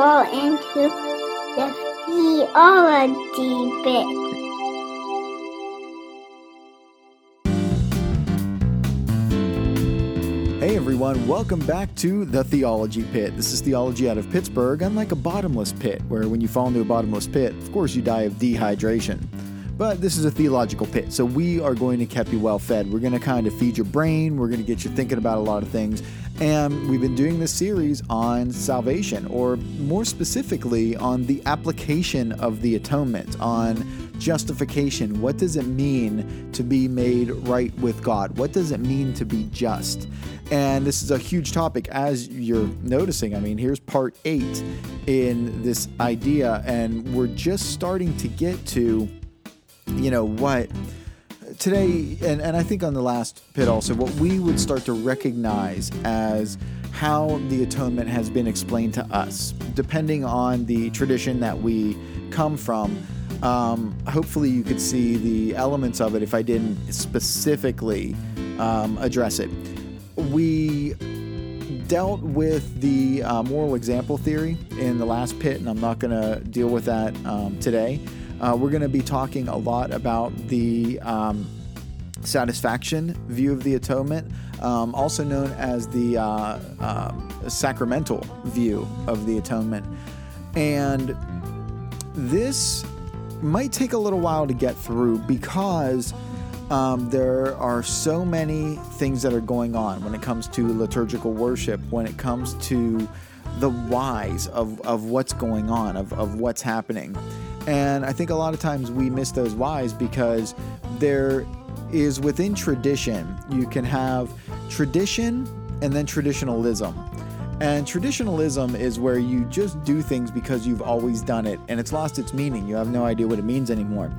into the theology pit. Hey everyone, welcome back to the Theology Pit. This is theology out of Pittsburgh, unlike a bottomless pit, where when you fall into a bottomless pit, of course you die of dehydration. But this is a theological pit, so we are going to keep you well fed. We're going to kind of feed your brain, we're going to get you thinking about a lot of things. And we've been doing this series on salvation, or more specifically, on the application of the atonement, on justification. What does it mean to be made right with God? What does it mean to be just? And this is a huge topic, as you're noticing. I mean, here's part eight in this idea, and we're just starting to get to, you know, what today, and, and I think on the last pit also, what we would start to recognize as how the atonement has been explained to us, depending on the tradition that we come from. Um, hopefully, you could see the elements of it if I didn't specifically um, address it we dealt with the uh, moral example theory in the last pit, and I'm not going to deal with that um, today. Uh, we're going to be talking a lot about the um, satisfaction view of the atonement, um, also known as the uh, uh, sacramental view of the atonement. And this might take a little while to get through because um, there are so many things that are going on when it comes to liturgical worship, when it comes to the whys of, of what's going on, of, of what's happening. And I think a lot of times we miss those whys because there is within tradition, you can have tradition and then traditionalism. And traditionalism is where you just do things because you've always done it and it's lost its meaning. You have no idea what it means anymore.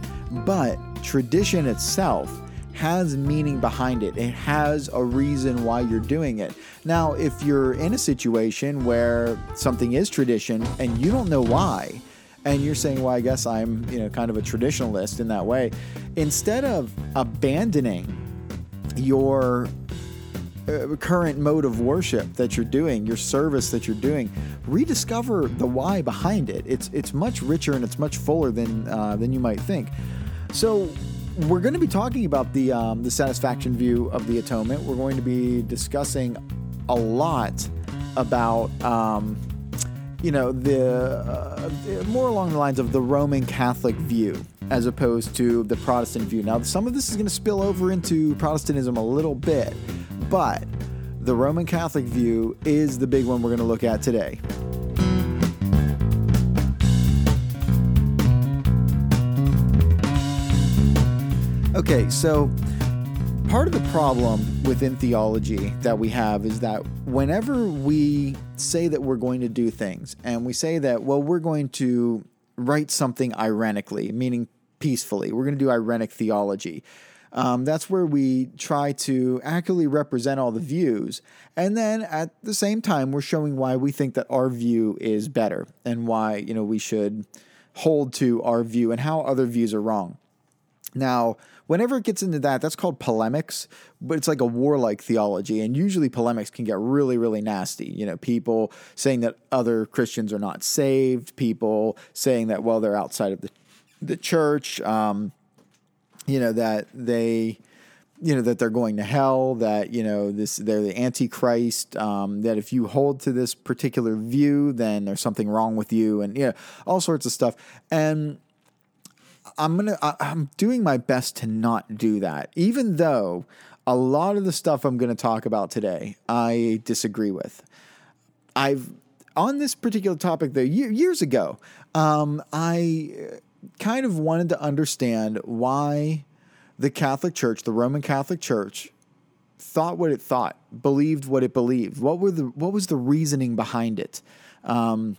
But tradition itself has meaning behind it. It has a reason why you're doing it. Now, if you're in a situation where something is tradition and you don't know why, and you're saying, well, I guess I'm, you know, kind of a traditionalist in that way, instead of abandoning your uh, current mode of worship that you're doing, your service that you're doing, rediscover the why behind it. It's it's much richer and it's much fuller than uh, than you might think. So we're going to be talking about the um, the satisfaction view of the atonement. We're going to be discussing a lot about um, you know the uh, more along the lines of the Roman Catholic view as opposed to the Protestant view. Now, some of this is going to spill over into Protestantism a little bit, but the Roman Catholic view is the big one we're going to look at today. Okay, so part of the problem within theology that we have is that whenever we say that we're going to do things and we say that, well, we're going to write something irenically, meaning peacefully, we're going to do irenic theology. Um, that's where we try to accurately represent all the views. And then at the same time, we're showing why we think that our view is better and why, you know, we should hold to our view and how other views are wrong. Now, whenever it gets into that, that's called polemics, but it's like a warlike theology. And usually polemics can get really, really nasty. You know, people saying that other Christians are not saved, people saying that, well, they're outside of the, the church, um, you know, that they you know that they're going to hell that you know this they're the antichrist um, that if you hold to this particular view then there's something wrong with you and you know, all sorts of stuff and I'm gonna I, I'm doing my best to not do that, even though a lot of the stuff I'm going to talk about today I disagree with. I've on this particular topic though years ago, um, I kind of wanted to understand why the Catholic Church, the Roman Catholic Church, thought what it thought, believed what it believed. What were the what was the reasoning behind it? Um,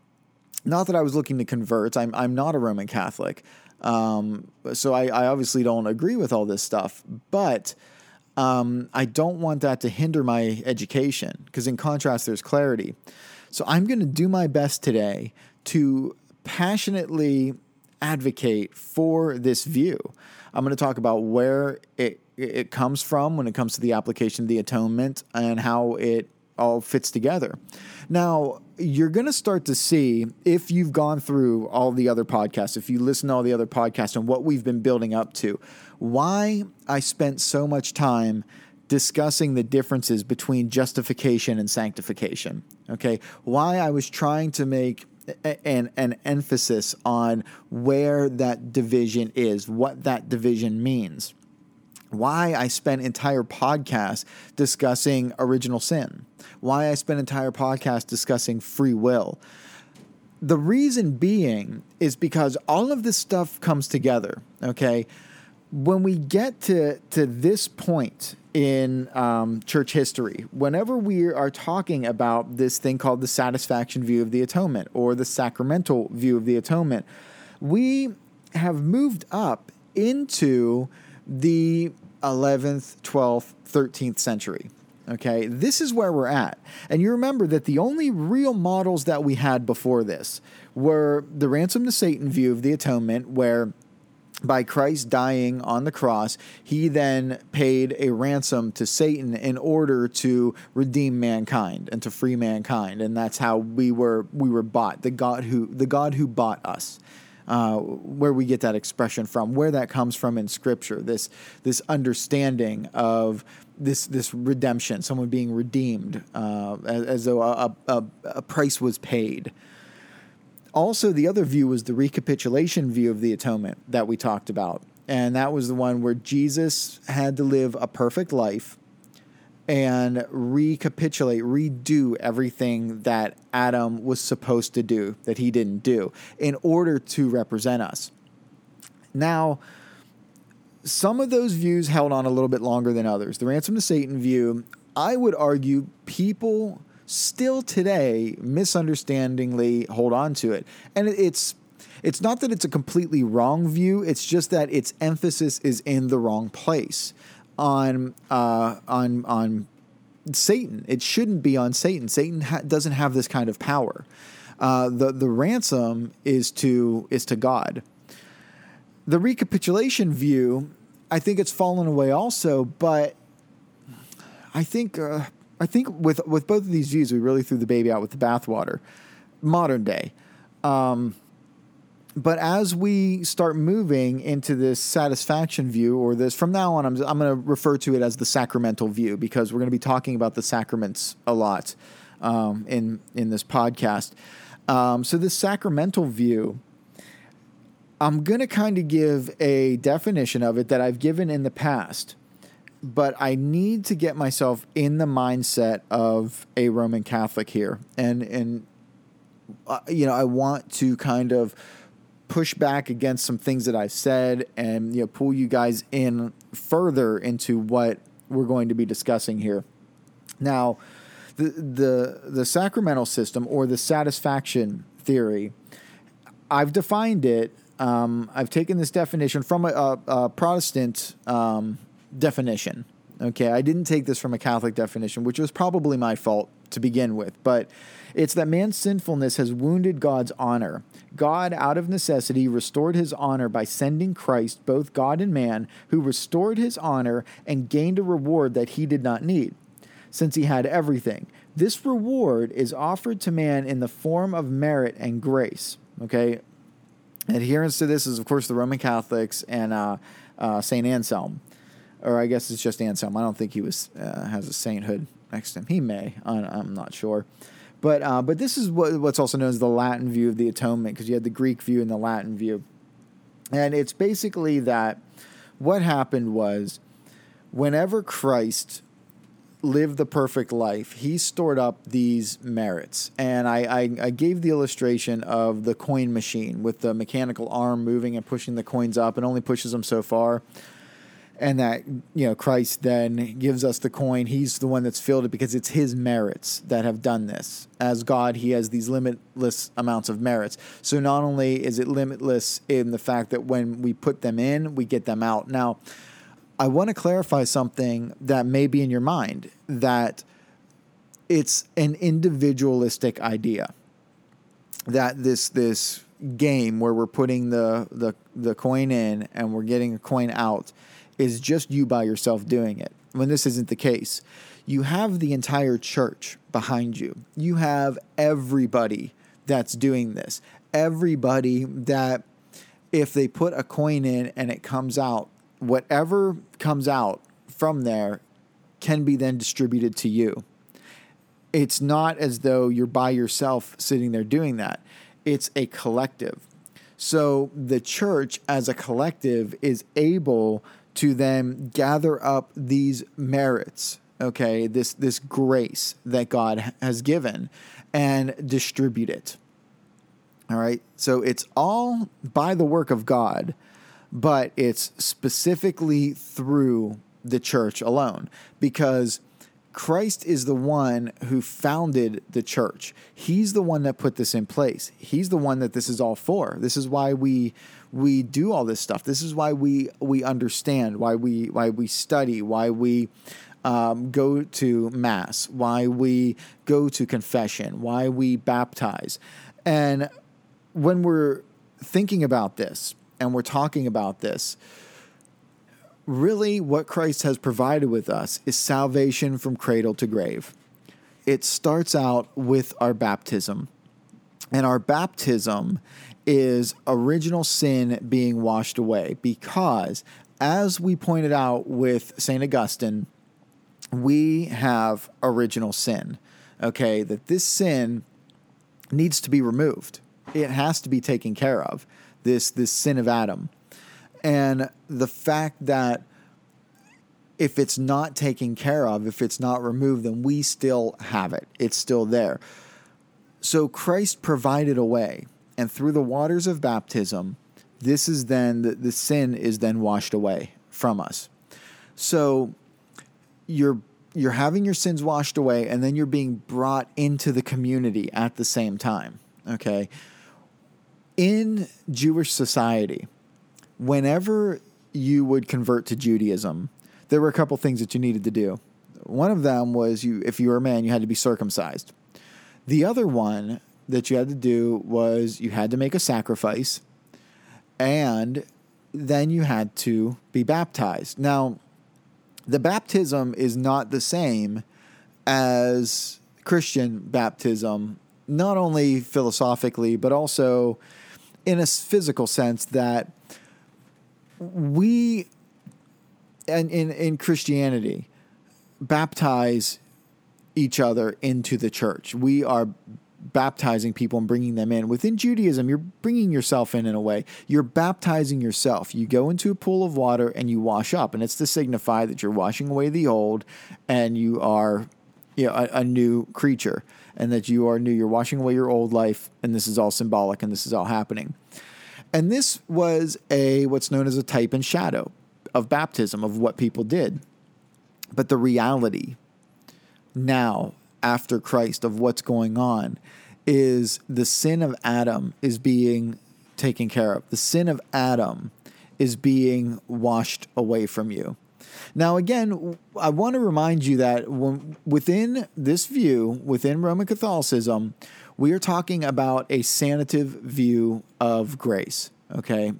not that I was looking to convert. I'm I'm not a Roman Catholic. Um, so I, I, obviously don't agree with all this stuff, but um, I don't want that to hinder my education because, in contrast, there's clarity. So I'm going to do my best today to passionately advocate for this view. I'm going to talk about where it it comes from when it comes to the application of the atonement and how it all fits together. Now, you're going to start to see if you've gone through all the other podcasts, if you listen to all the other podcasts and what we've been building up to, why I spent so much time discussing the differences between justification and sanctification. Okay, why I was trying to make an, an emphasis on where that division is, what that division means. Why I spent entire podcasts discussing original sin. Why I spent entire podcasts discussing free will. The reason being is because all of this stuff comes together. Okay, when we get to to this point in um, church history, whenever we are talking about this thing called the satisfaction view of the atonement or the sacramental view of the atonement, we have moved up into the 11th, 12th, 13th century. Okay, this is where we're at. And you remember that the only real models that we had before this were the ransom to Satan view of the atonement, where by Christ dying on the cross, he then paid a ransom to Satan in order to redeem mankind and to free mankind, and that's how we were we were bought. The God who the God who bought us. Uh, where we get that expression from, where that comes from in Scripture, this this understanding of this this redemption, someone being redeemed, uh, as, as, though a, a, a price was paid. Also, the other view was the recapitulation view of the atonement that we talked about. And that was the one where Jesus had to live a perfect life and recapitulate, redo everything that Adam was supposed to do that he didn't do in order to represent us. Now, some of those views held on a little bit longer than others. The ransom to Satan view, I would argue people still today misunderstandingly hold on to it. And it's it's not that it's a completely wrong view, it's just that its emphasis is in the wrong place on uh, on on Satan. It shouldn't be on Satan. Satan ha- doesn't have this kind of power. Uh, the the ransom is to is to God. The recapitulation view, I think it's fallen away also, but I think uh, I think with with both of these views, we really threw the baby out with the bathwater. Modern day. Um, but as we start moving into this satisfaction view, or this from now on, I'm, I'm going to refer to it as the sacramental view because we're going to be talking about the sacraments a lot um, in in this podcast. Um, so this sacramental view, I'm going to kind of give a definition of it that I've given in the past but I need to get myself in the mindset of a Roman Catholic here, and and uh, you know I want to kind of push back against some things that I've said, and you know pull you guys in further into what we're going to be discussing here. Now, the the the sacramental system or the satisfaction theory, I've defined it. Um, I've taken this definition from a, a, a Protestant. Um, definition. Okay, I didn't take this from a Catholic definition, which was probably my fault to begin with, but it's that man's sinfulness has wounded God's honor. God, out of necessity, restored his honor by sending Christ, both God and man, who restored his honor and gained a reward that he did not need, since he had everything. This reward is offered to man in the form of merit and grace. Okay, adherence to this is, of course, the Roman Catholics and uh, uh, Saint Anselm or I guess it's just Anselm. I don't think he was uh, has a sainthood next to him. He may. I'm not sure. But uh, but this is what, what's also known as the Latin view of the atonement because you had the Greek view and the Latin view, and it's basically that what happened was whenever Christ lived the perfect life, he stored up these merits. And I, I, I, gave the illustration of the coin machine with the mechanical arm moving and pushing the coins up. and only pushes them so far and that you know Christ then gives us the coin. He's the one that's filled it because it's his merits that have done this. As God, he has these limitless amounts of merits. So not only is it limitless in the fact that when we put them in, we get them out. Now, I want to clarify something that may be in your mind that it's an individualistic idea. That this this game where we're putting the the the coin in and we're getting a coin out is just you by yourself doing it. When this isn't the case, you have the entire church behind you. You have everybody that's doing this. Everybody that, if they put a coin in and it comes out, whatever comes out from there can be then distributed to you. It's not as though you're by yourself sitting there doing that, it's a collective. So the church as a collective is able to then gather up these merits, okay, this this grace that God has given and distribute it. All right? So it's all by the work of God, but it's specifically through the church alone because Christ is the one who founded the church. He's the one that put this in place. He's the one that this is all for. This is why we we do all this stuff. This is why we we understand, why we why we study, why we um, go to mass, why we go to confession, why we baptize, and when we're thinking about this and we're talking about this, really what Christ has provided with us is salvation from cradle to grave. It starts out with our baptism. And our baptism is original sin being washed away because, as we pointed out with St. Augustine, we have original sin. Okay, that this sin needs to be removed. It has to be taken care of. This this sin of Adam. And the fact that if it's not taken care of, if it's not removed, then we still have it. It's still there. So Christ provided a way, and through the waters of baptism, this is then the, the sin is then washed away from us. So you're you're having your sins washed away, and then you're being brought into the community at the same time. Okay. In Jewish society, whenever you would convert to Judaism, there were a couple things that you needed to do. One of them was you if you were a man, you had to be circumcised. The other one that you had to do was you had to make a sacrifice and then you had to be baptized. Now, the baptism is not the same as Christian baptism, not only philosophically, but also in a physical sense that we and in, in Christianity baptize each other into the church. We are baptizing people and bringing them in. Within Judaism, you're bringing yourself in in a way. You're baptizing yourself. You go into a pool of water and you wash up, and it's to signify that you're washing away the old and you are you know, a, a new creature and that you are new. You're washing away your old life, and this is all symbolic and this is all happening. And this was a what's known as a type and shadow of baptism of what people did. But the reality now after Christ of what's going on is the sin of Adam is being taken care of. The sin of Adam is being washed away from you. Now, again, I want to remind you that when, within this view, within Roman Catholicism, we are talking about a sanative view of grace. Okay.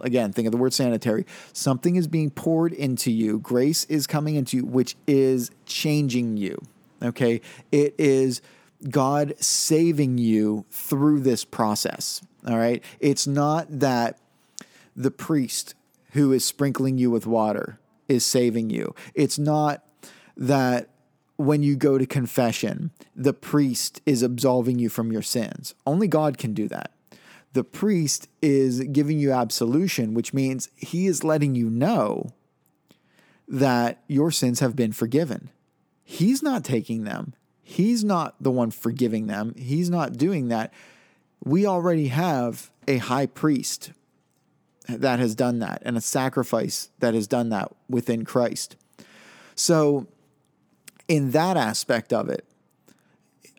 Again, think of the word sanitary. Something is being poured into you. Grace is coming into you, which is changing you. Okay. It is God saving you through this process. All right. It's not that the priest who is sprinkling you with water is saving you. It's not that when you go to confession, the priest is absolving you from your sins. Only God can do that. The priest is giving you absolution, which means he is letting you know that your sins have been forgiven. He's not taking them, he's not the one forgiving them, he's not doing that. We already have a high priest that has done that and a sacrifice that has done that within Christ. So, in that aspect of it,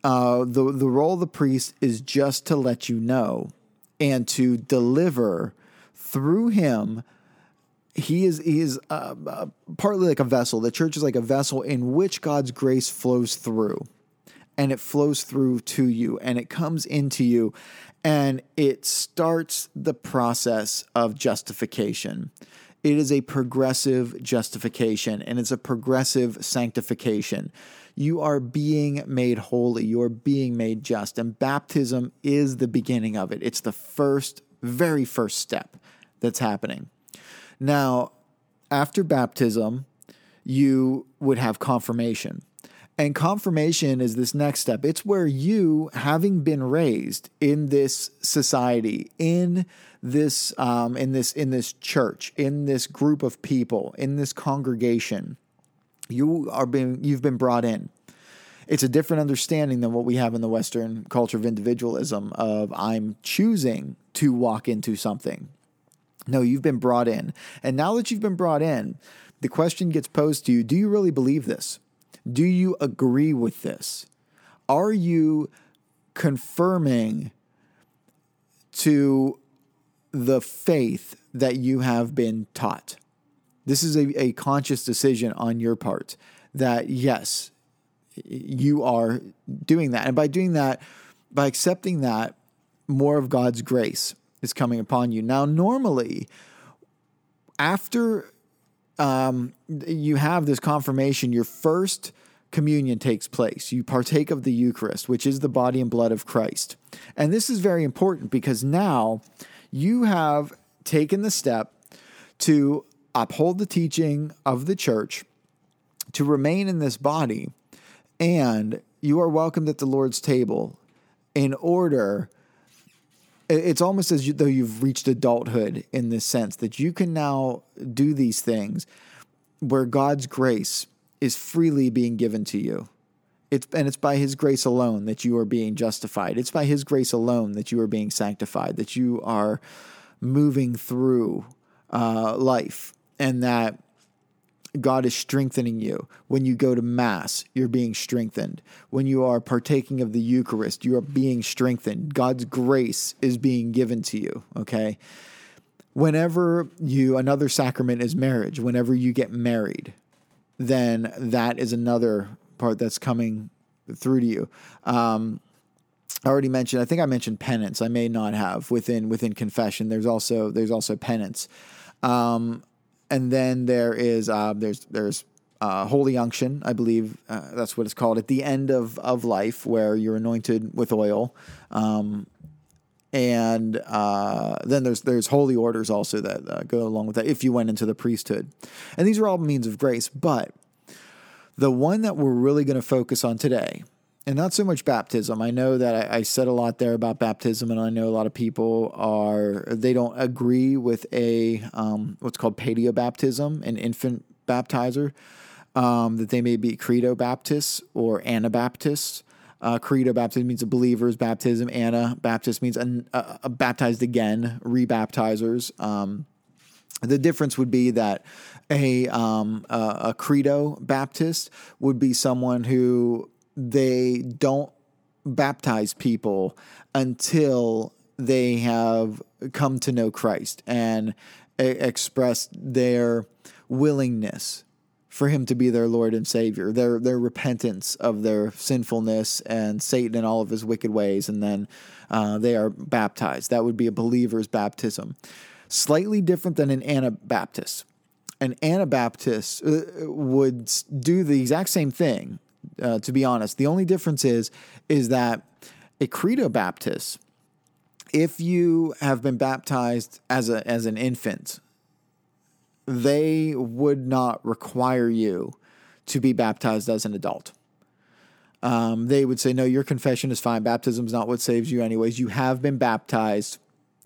uh, the the role of the priest is just to let you know and to deliver through him. He is he is uh, uh, partly like a vessel. The church is like a vessel in which God's grace flows through, and it flows through to you, and it comes into you, and it starts the process of justification. It is a progressive justification and it's a progressive sanctification. You are being made holy, you're being made just, and baptism is the beginning of it. It's the first, very first step that's happening. Now, after baptism, you would have confirmation. And confirmation is this next step. It's where you, having been raised in this society, in this, um, in this, in this church, in this group of people, in this congregation, you are being, you've been brought in. It's a different understanding than what we have in the Western culture of individualism. Of I'm choosing to walk into something. No, you've been brought in, and now that you've been brought in, the question gets posed to you: Do you really believe this? Do you agree with this? Are you confirming to the faith that you have been taught? This is a, a conscious decision on your part that, yes, you are doing that. And by doing that, by accepting that, more of God's grace is coming upon you. Now, normally, after um, you have this confirmation, your first communion takes place. You partake of the Eucharist, which is the body and blood of Christ. And this is very important because now you have taken the step to uphold the teaching of the church, to remain in this body, and you are welcomed at the Lord's table in order. It's almost as though you've reached adulthood in this sense that you can now do these things where God's grace is freely being given to you. It's, and it's by his grace alone that you are being justified. It's by his grace alone that you are being sanctified, that you are moving through uh, life, and that God is strengthening you. When you go to Mass, you're being strengthened. When you are partaking of the Eucharist, you are being strengthened. God's grace is being given to you, okay? Whenever you, another sacrament is marriage, whenever you get married, then that is another part that's coming through to you. Um, I already mentioned. I think I mentioned penance. I may not have within within confession. There's also there's also penance, um, and then there is uh, there's there's uh, holy unction. I believe uh, that's what it's called at the end of of life, where you're anointed with oil. Um, and uh, then there's there's holy orders also that uh, go along with that if you went into the priesthood, and these are all means of grace. But the one that we're really going to focus on today, and not so much baptism. I know that I, I, said a lot there about baptism, and I know a lot of people are they don't agree with a um, what's called paedobaptism, an infant baptizer. Um, that they may be credo Baptists or Anabaptists. Uh, credo baptism means a believer's baptism. Anabaptist means a, a, a baptized again, rebaptizers. Um, the difference would be that a, um, a, a credo Baptist would be someone who they don't baptize people until they have come to know Christ and expressed their willingness for him to be their Lord and Savior, their their repentance of their sinfulness and Satan and all of his wicked ways, and then uh, they are baptized. That would be a believer's baptism. Slightly different than an Anabaptist. An Anabaptist uh, would do the exact same thing. Uh, to be honest, the only difference is is that a Credo Baptist, if you have been baptized as a as an infant, they would not require you to be baptized as an adult. Um, they would say, no, your confession is fine. Baptism is not what saves you, anyways. You have been baptized.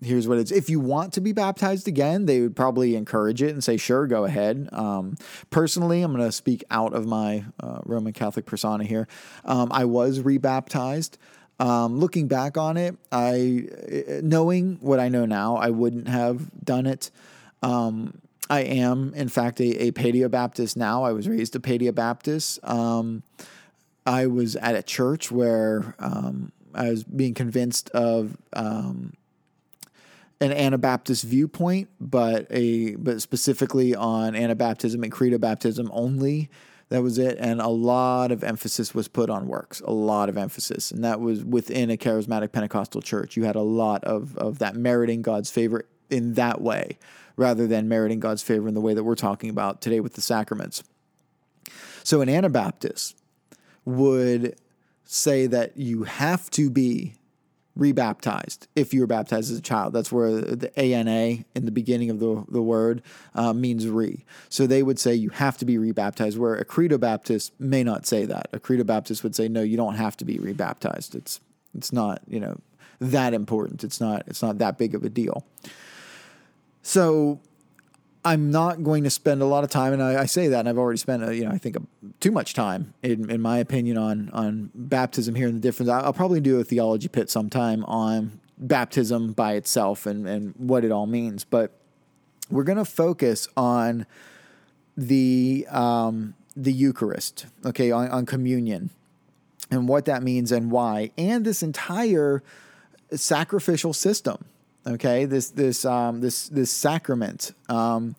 Here's what it's. If you want to be baptized again, they would probably encourage it and say, sure, go ahead. Um, personally, I'm going to speak out of my uh, Roman Catholic persona here. Um, I was rebaptized. Um, looking back on it, I knowing what I know now, I wouldn't have done it. Um, I am, in fact, a, a Paedio Baptist now. I was raised a Paedio Baptist. Um, I was at a church where um, I was being convinced of um, an Anabaptist viewpoint, but a but specifically on Anabaptism and Credo baptism only. That was it, and a lot of emphasis was put on works. A lot of emphasis, and that was within a charismatic Pentecostal church. You had a lot of of that meriting God's favor in that way rather than meriting God's favor in the way that we're talking about today with the sacraments. So an Anabaptist would say that you have to be rebaptized if you were baptized as a child. That's where the ANA in the beginning of the, the word uh, means re. So they would say you have to be rebaptized, where a Credo Baptist may not say that. A Credo Baptist would say, no, you don't have to be rebaptized. It's, it's not, you know, that important. It's not, it's not that big of a deal. So I'm not going to spend a lot of time, and I, I say that, and I've already spent, a, you know, I think a, too much time, in, in my opinion, on on baptism here and the difference. I'll, I'll probably do a theology pit sometime on baptism by itself and and what it all means, but we're going to focus on the um, the Eucharist, okay, on, on communion, and what that means and why, and this entire sacrificial system Okay, this this um, this this sacrament, um,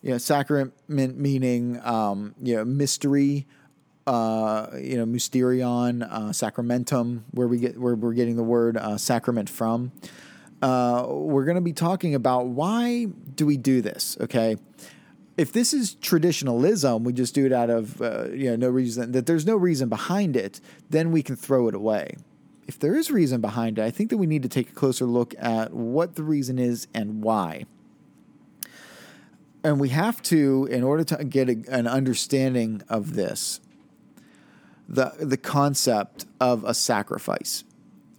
you know, sacrament meaning um, you know mystery, uh, you know, mysterion, uh, sacramentum, where we get where we're getting the word uh, sacrament from. Uh, we're going to be talking about why do we do this? Okay, if this is traditionalism, we just do it out of uh, you know no reason that there's no reason behind it, then we can throw it away if there is reason behind it, I think that we need to take a closer look at what the reason is and why. And we have to, in order to get a, an understanding of this, the, the concept of a sacrifice.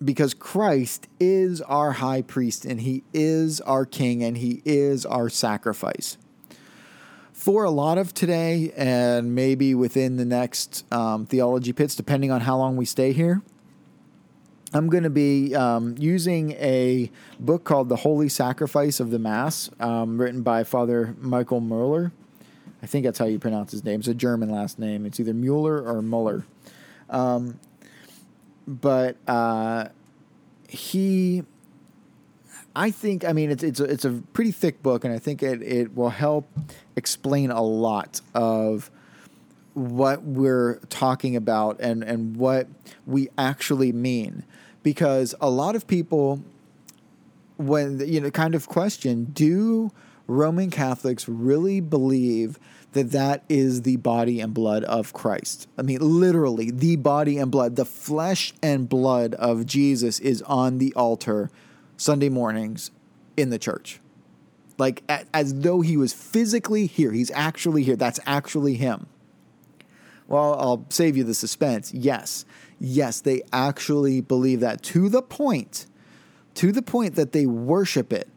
Because Christ is our high priest and he is our king and he is our sacrifice. For a lot of today, and maybe within the next um, theology pits, depending on how long we stay here, I'm going to be um, using a book called The Holy Sacrifice of the Mass, um, written by Father Michael Mueller. I think that's how you pronounce his name. It's a German last name. It's either Mueller or Muller. Um, but uh, he, I think, I mean, it's it's a, it's a pretty thick book, and I think it it will help explain a lot of what we're talking about and and what we actually mean. Because a lot of people when you know kind of question do roman catholics really believe that that is the body and blood of christ? I mean literally the body and blood the flesh and blood of jesus is on the altar sunday mornings in the church. Like as though he was physically here. He's actually here. That's actually him well i'll save you the suspense yes yes, they actually believe that to the point, to the point that they worship it.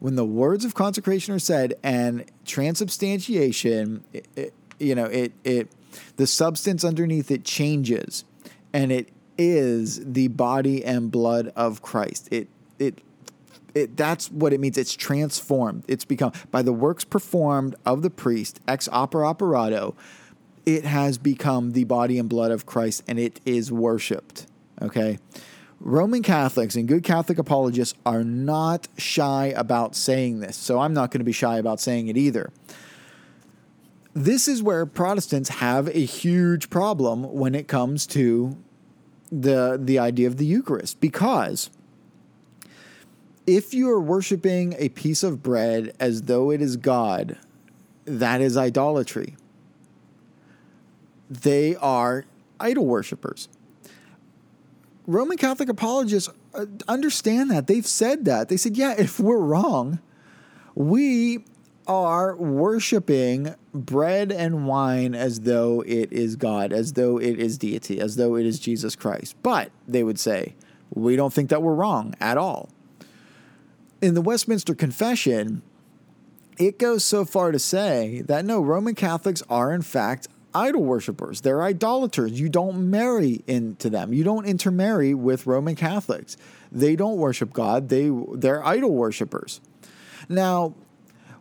When the words of consecration are said and transubstantiation, it, it, you know, it it the substance underneath it changes, and it is the body and blood of Christ. It it it, that's what it means. It's transformed. It's become by the works performed of the priest ex opere operato it has become the body and blood of Christ and it is worshiped. Okay? Roman Catholics and good Catholic apologists are not shy about saying this, so I'm not going to be shy about saying it either. This is where Protestants have a huge problem when it comes to the the idea of the Eucharist because if you are worshiping a piece of bread as though it is God, that is idolatry they are idol worshippers. Roman Catholic apologists uh, understand that. They've said that. They said, yeah, if we're wrong, we are worshiping bread and wine as though it is God, as though it is deity, as though it is Jesus Christ. But they would say, we don't think that we're wrong at all. In the Westminster Confession, it goes so far to say that no, Roman Catholics are in fact idol worshippers. They're idolaters. You don't marry into them. You don't intermarry with Roman Catholics. They don't worship God. They they're idol worshippers. Now,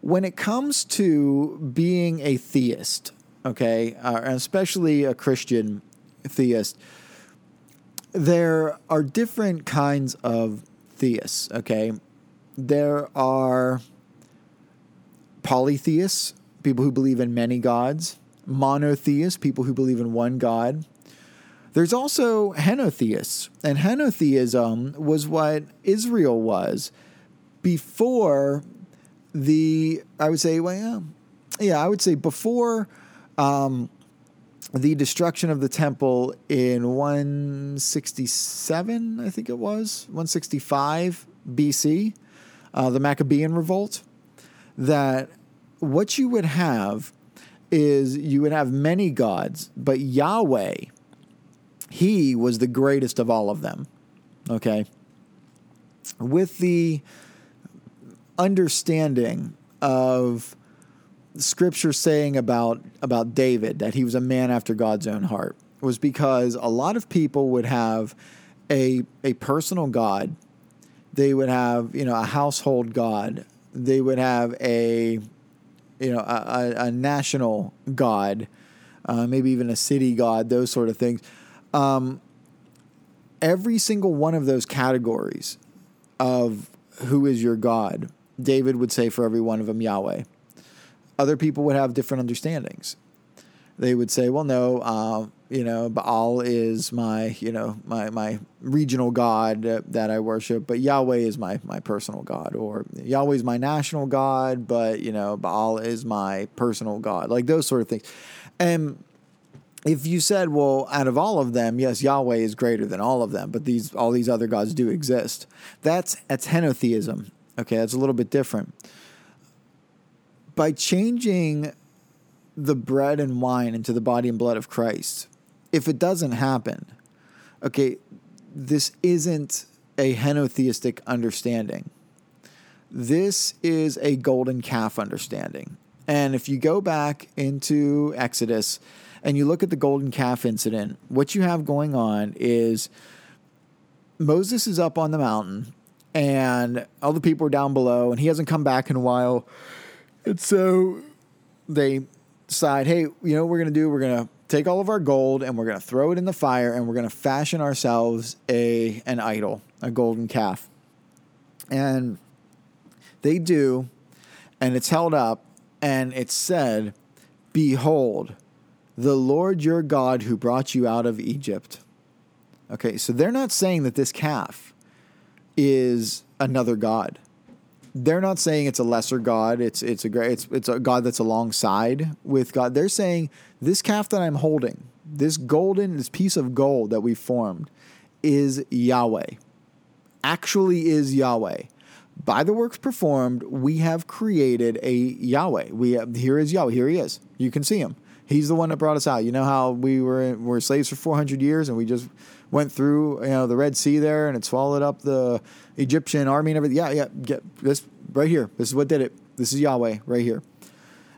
when it comes to being a theist, okay, uh, especially a Christian theist, there are different kinds of theists, okay? There are polytheists, people who believe in many gods monotheists, people who believe in one God. There's also henotheists, and henotheism was what Israel was before the I would say well yeah, yeah I would say before um, the destruction of the temple in 167 I think it was 165 BC uh, the Maccabean revolt that what you would have is you would have many gods but Yahweh he was the greatest of all of them okay? With the understanding of scripture saying about about David that he was a man after God's own heart was because a lot of people would have a a personal god. They would have you know a household god. They would have a you know a, a, a national god uh, maybe even a city god those sort of things um, every single one of those categories of who is your god David would say for every one of them Yahweh. Other people would have different understandings. They would say, well, no, uh, you know, Baal is my, you know, my, my regional God that I worship, but Yahweh is my, my personal God. Or Yahweh is my national God, but, you know, Baal is my personal God. Like those sort of things. And if you said, well, out of all of them, yes, Yahweh is greater than all of them, but these all these other gods do exist. That's henotheism. Okay, that's a little bit different. By changing the bread and wine into the body and blood of Christ, if it doesn't happen, okay, this isn't a henotheistic understanding. This is a golden calf understanding. And if you go back into Exodus and you look at the golden calf incident, what you have going on is Moses is up on the mountain and all the people are down below, and he hasn't come back in a while. And so they decide, hey, you know what we're going to do? We're going to take all of our gold and we're going to throw it in the fire and we're going to fashion ourselves a an idol, a golden calf. And they do, and it's held up, and it's said, Behold, the Lord your God who brought you out of Egypt. Okay, so they're not saying that this calf is another god. They're not saying it's a lesser god. It's it's a great it's it's a god that's alongside with God. They're saying this calf that I'm holding, this golden this piece of gold that we formed, is Yahweh. Actually, is Yahweh. By the works performed, we have created a Yahweh. We have, here is Yahweh. Here he is. You can see him. He's the one that brought us out. You know how we were were slaves for 400 years and we just went through you know the Red Sea there and it swallowed up the Egyptian army and everything. Yeah, yeah, get this right here. This is what did it. This is Yahweh right here.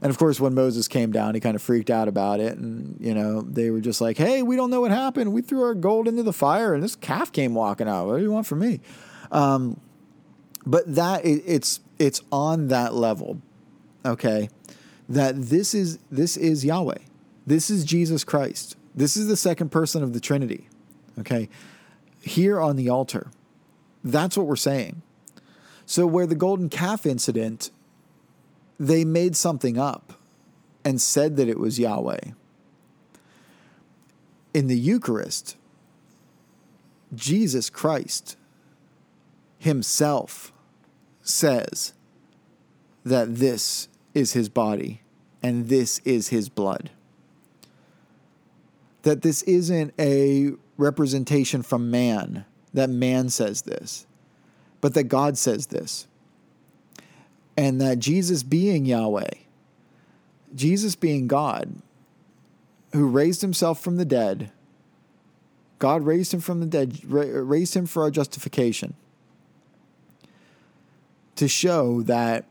And of course, when Moses came down, he kind of freaked out about it. And, you know, they were just like, hey, we don't know what happened. We threw our gold into the fire and this calf came walking out. What do you want from me? Um, but that, it, it's, it's on that level, okay, that this is, this is Yahweh. This is Jesus Christ. This is the second person of the Trinity. Okay. Here on the altar. That's what we're saying. So, where the golden calf incident, they made something up and said that it was Yahweh. In the Eucharist, Jesus Christ himself says that this is his body and this is his blood. That this isn't a representation from man, that man says this, but that God says this. And that Jesus being Yahweh, Jesus being God, who raised himself from the dead, God raised him from the dead, raised him for our justification, to show that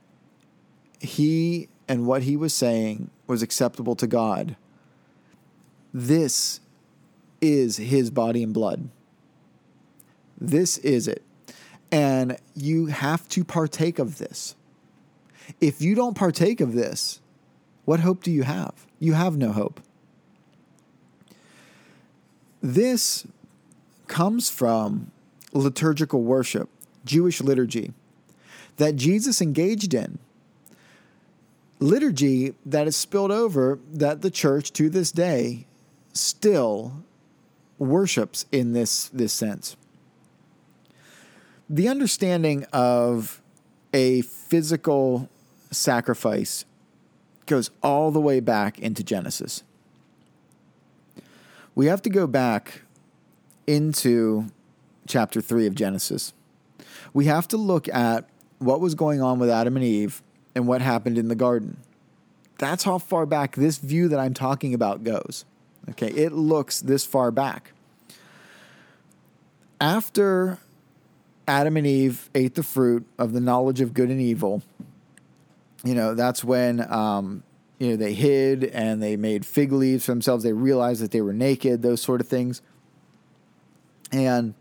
he and what he was saying was acceptable to God. This is his body and blood. This is it. And you have to partake of this. If you don't partake of this, what hope do you have? You have no hope. This comes from liturgical worship, Jewish liturgy, that Jesus engaged in. Liturgy that is spilled over that the church to this day still worships in this this sense. The understanding of a physical sacrifice goes all the way back into Genesis. We have to go back into chapter 3 of Genesis. We have to look at what was going on with Adam and Eve and what happened in the garden. That's how far back this view that I'm talking about goes. Okay, it looks this far back. After Adam and Eve ate the fruit of the knowledge of good and evil, you know, that's when um, you know they hid and they made fig leaves for themselves. They realized that they were naked, those sort of things. And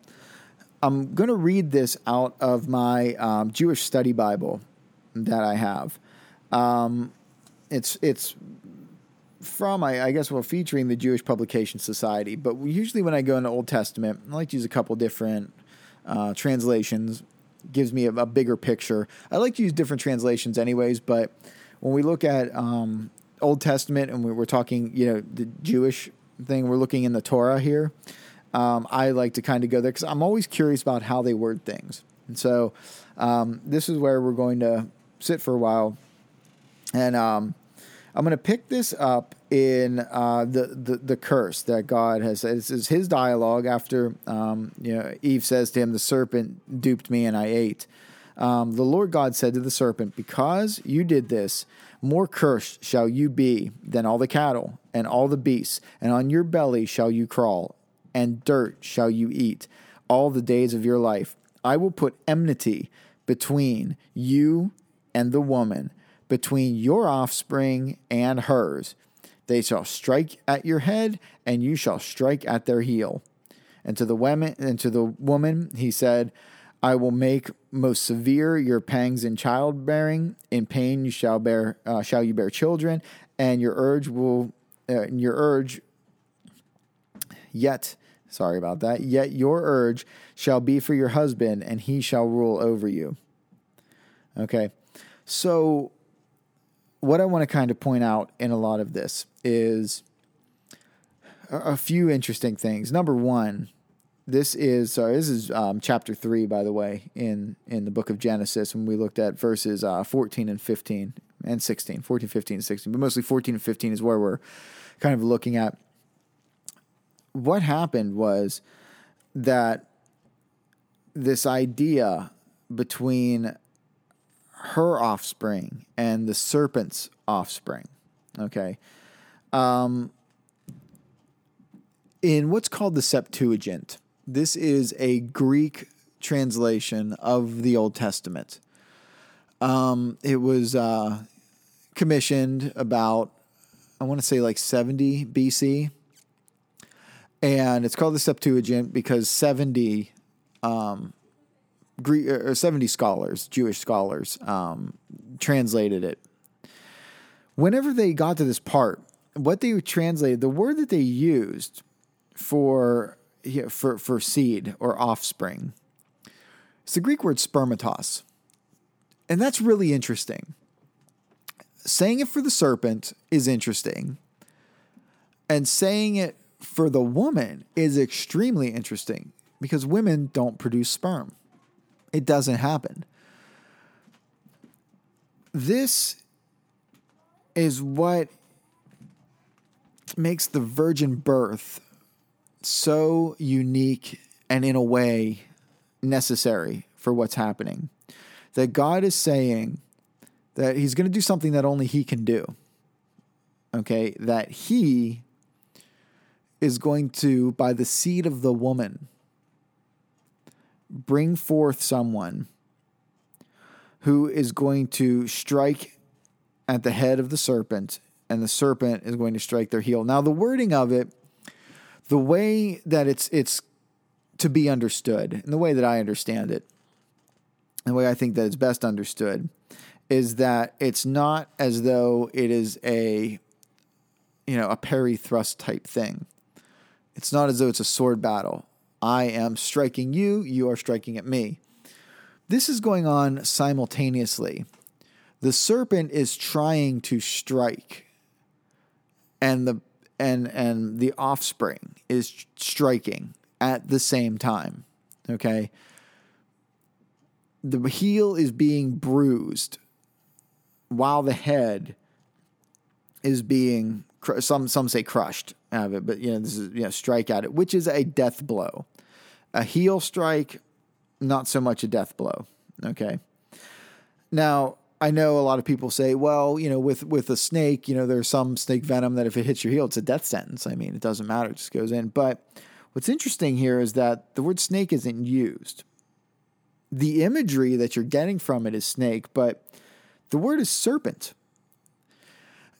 I'm going to read this out of my um, Jewish study Bible that I have. Um, it's it's from I, I, guess well featuring the Jewish Publication Society. But usually when I go into Old Testament, I like to use a couple different uh, translations. Gives me a, a, bigger picture. I like to use different translations anyways, but when we look at um, Old Testament and we, we're talking, you know, the Jewish thing, we're looking in the Torah here. Um, I like to kind of go there because I'm always curious about how they word things. And so um, this is where we're going to sit for a while. And um, I'm going to pick this up in uh, the, the, the curse that God has said. This is his dialogue after um, you know Eve says to him, "The serpent duped me, and I ate." Um, the Lord God said to the serpent, "Because you did this, more cursed shall you be than all the cattle and all the beasts, and on your belly shall you crawl, and dirt shall you eat all the days of your life. I will put enmity between you and the woman." Between your offspring and hers. They shall strike at your head, and you shall strike at their heel. And to the woman, and to the woman, he said, I will make most severe your pangs in childbearing. In pain you shall bear, uh, shall you bear children, and your urge will, uh, your urge. Yet, sorry about that. Yet your urge shall be for your husband, and he shall rule over you. Okay, so what I want to kind of point out in a lot of this is a, a few interesting things. Number one, this is sorry, this is um, chapter three, by the way, in in the book of Genesis when we looked at verses uh, 14 and 15 and 16, 14, 15, and 16, but mostly 14 and 15 is where we're kind of looking at. What happened was that this idea between her offspring and the serpent's offspring. Okay. Um, in what's called the Septuagint, this is a Greek translation of the Old Testament. Um, it was uh, commissioned about, I want to say like 70 BC. And it's called the Septuagint because 70 um, Greek or 70 scholars, Jewish scholars, um, translated it. Whenever they got to this part, what they translated, the word that they used for for for seed or offspring, it's the Greek word spermatos, and that's really interesting. Saying it for the serpent is interesting, and saying it for the woman is extremely interesting because women don't produce sperm. It doesn't happen. This is what makes the virgin birth so unique and, in a way, necessary for what's happening. That God is saying that He's going to do something that only He can do. Okay? That He is going to, by the seed of the woman, bring forth someone who is going to strike at the head of the serpent, and the serpent is going to strike their heel. Now, the wording of it, the way that it's it's to be understood, and the way that I understand it, the way I think that it's best understood, is that it's not as though it is a you know a parry thrust type thing. It's not as though it's a sword battle. I am striking you, you are striking at me. This is going on simultaneously. The serpent is trying to strike and the and and the offspring is striking at the same time. Okay? The heel is being bruised while the head is being some some say crushed out of it, but you know this is you know strike at it, which is a death blow. A heel strike, not so much a death blow. Okay. Now I know a lot of people say, well, you know, with with a snake, you know, there's some snake venom that if it hits your heel, it's a death sentence. I mean, it doesn't matter; it just goes in. But what's interesting here is that the word snake isn't used. The imagery that you're getting from it is snake, but the word is serpent.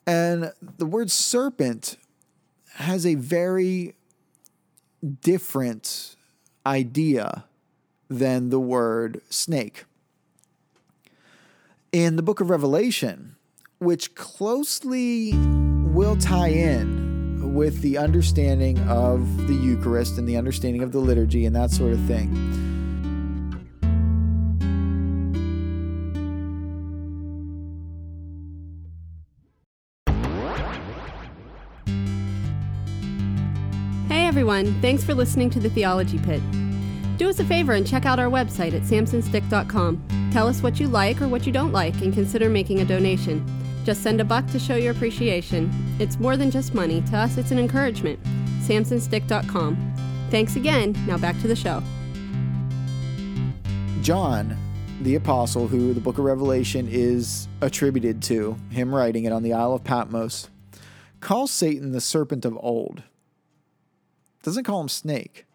And the word serpent has a very different idea than the word snake. In the book of Revelation, which closely will tie in with the understanding of the Eucharist and the understanding of the liturgy and that sort of thing. Everyone. Thanks for listening to the Theology Pit. Do us a favor and check out our website at samsonstick.com. Tell us what you like or what you don't like and consider making a donation. Just send a buck to show your appreciation. It's more than just money. To us, it's an encouragement. samsonstick.com. Thanks again. Now back to the show. John, the apostle who the book of Revelation is attributed to, him writing it on the Isle of Patmos, calls Satan the serpent of old doesn't call him snake.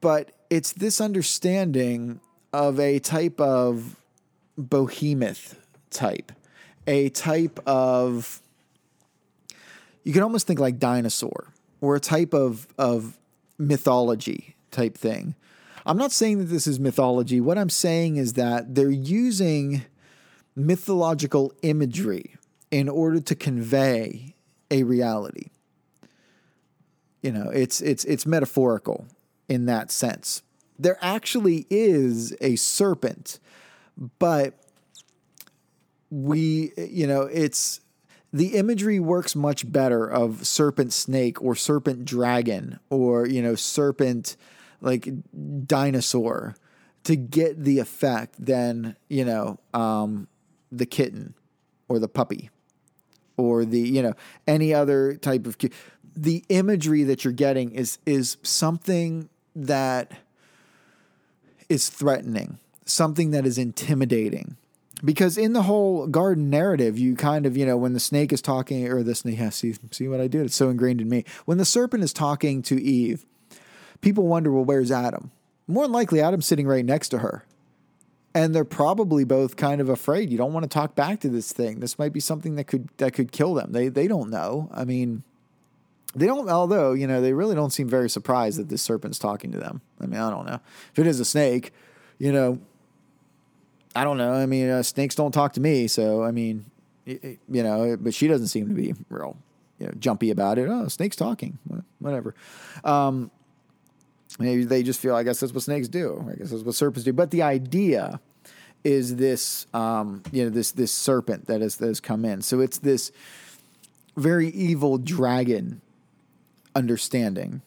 But it's this understanding of a type of behemoth type, a type of, you can almost think like dinosaur or a type of, of mythology type thing. I'm not saying that this is mythology. What I'm saying is that they're using mythological imagery in order to convey a reality. You know, it's it's it's metaphorical in that sense. There actually is a serpent, but we you know, it's the imagery works much better of serpent snake or serpent dragon or you know serpent like dinosaur to get the effect than you know um, the kitten or the puppy or the you know any other type of the imagery that you're getting is is something that is threatening, something that is intimidating. Because in the whole garden narrative, you kind of, you know, when the snake is talking, or the snake, yeah, see, see what I did? It's so ingrained in me. When the serpent is talking to Eve, people wonder, well, where's Adam? More than likely, Adam's sitting right next to her. And they're probably both kind of afraid. You don't want to talk back to this thing. This might be something that could that could kill them. They they don't know. I mean, they don't, although, you know, they really don't seem very surprised that this serpent's talking to them. I mean, I don't know. If it is a snake, you know, I don't know. I mean, uh, snakes don't talk to me. So, I mean, you know, but she doesn't seem to be real, you know, jumpy about it. Oh, snake's talking, whatever. Um, maybe they just feel, I guess that's what snakes do. I guess that's what serpents do. But the idea is this, um, you know, this, this serpent that has, that has come in. So it's this very evil dragon understanding.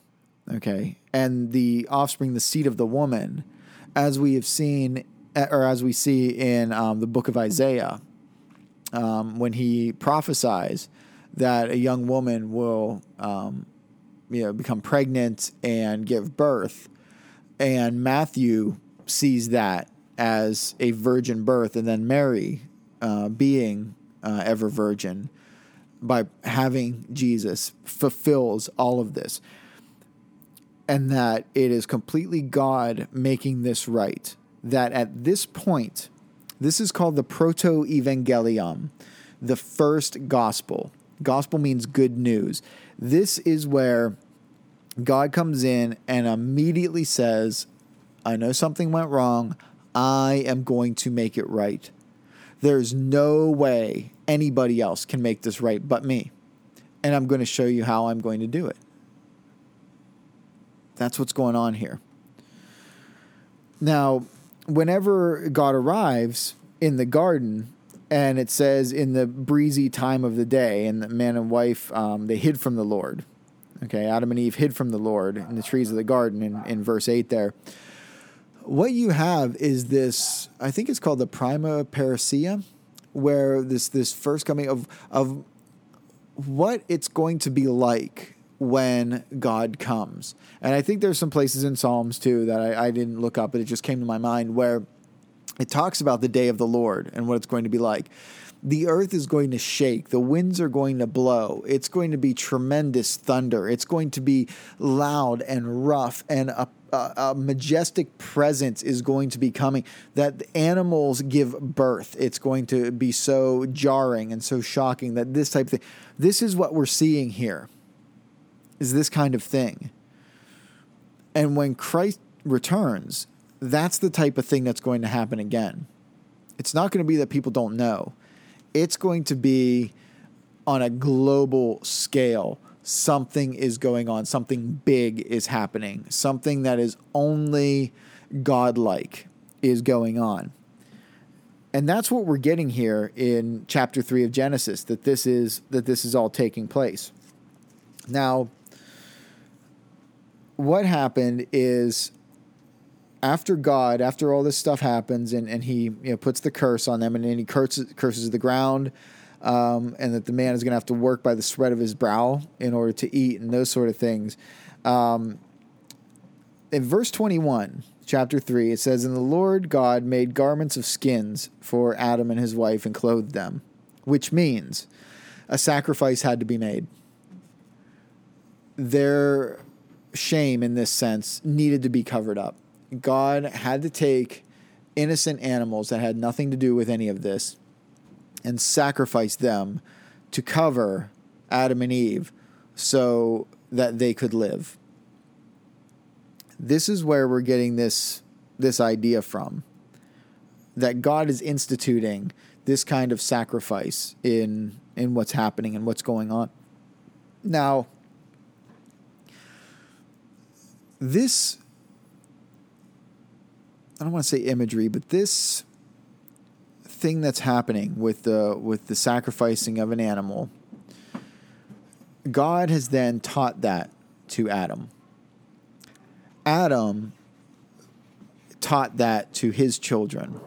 Okay. And the offspring, the seed of the woman, as we have seen, or as we see in um, the book of Isaiah, um, when he prophesies that a young woman will, um, you know, become pregnant and give birth, and Matthew sees that as a virgin birth, and then Mary uh, being uh, ever virgin by having Jesus fulfills all of this. And that it is completely God making this right. That at this point, this is called the proto evangelium, the first gospel. Gospel means good news. This is where God comes in and immediately says, I know something went wrong. I am going to make it right. There's no way anybody else can make this right but me. And I'm going to show you how I'm going to do it. That's what's going on here. Now, whenever God arrives in the garden, and it says in the breezy time of the day, and the man and wife um, they hid from the Lord. Okay, Adam and Eve hid from the Lord in the trees of the garden in, in verse 8 there. What you have is this, I think it's called the prima parousia where this this first coming of of what it's going to be like when God comes. And I think there's some places in Psalms too that I, I didn't look up, but it just came to my mind where it talks about the day of the Lord and what it's going to be like. The earth is going to shake. The winds are going to blow. It's going to be tremendous thunder. It's going to be loud and rough, and a, a, a majestic presence is going to be coming. That animals give birth. It's going to be so jarring and so shocking that this type of thing. This is what we're seeing here. Is this kind of thing. And when Christ returns, that's the type of thing that's going to happen again. It's not going to be that people don't know. It's going to be on a global scale. Something is going on, something big is happening, something that is only godlike is going on. And that's what we're getting here in chapter 3 of Genesis that this is that this is all taking place. Now, what happened is after God, after all this stuff happens, and, and he you know puts the curse on them, and then he curses, curses the ground, um, and that the man is going to have to work by the sweat of his brow in order to eat, and those sort of things. Um, in verse 21, chapter 3, it says, And the Lord God made garments of skins for Adam and his wife and clothed them, which means a sacrifice had to be made. Their shame, in this sense, needed to be covered up God had to take innocent animals that had nothing to do with any of this and sacrifice them to cover Adam and Eve so that they could live. This is where we're getting this this idea from that God is instituting this kind of sacrifice in in what's happening and what's going on. Now, this I don't want to say imagery, but this thing that's happening with the with the sacrificing of an animal, God has then taught that to Adam. Adam taught that to his children.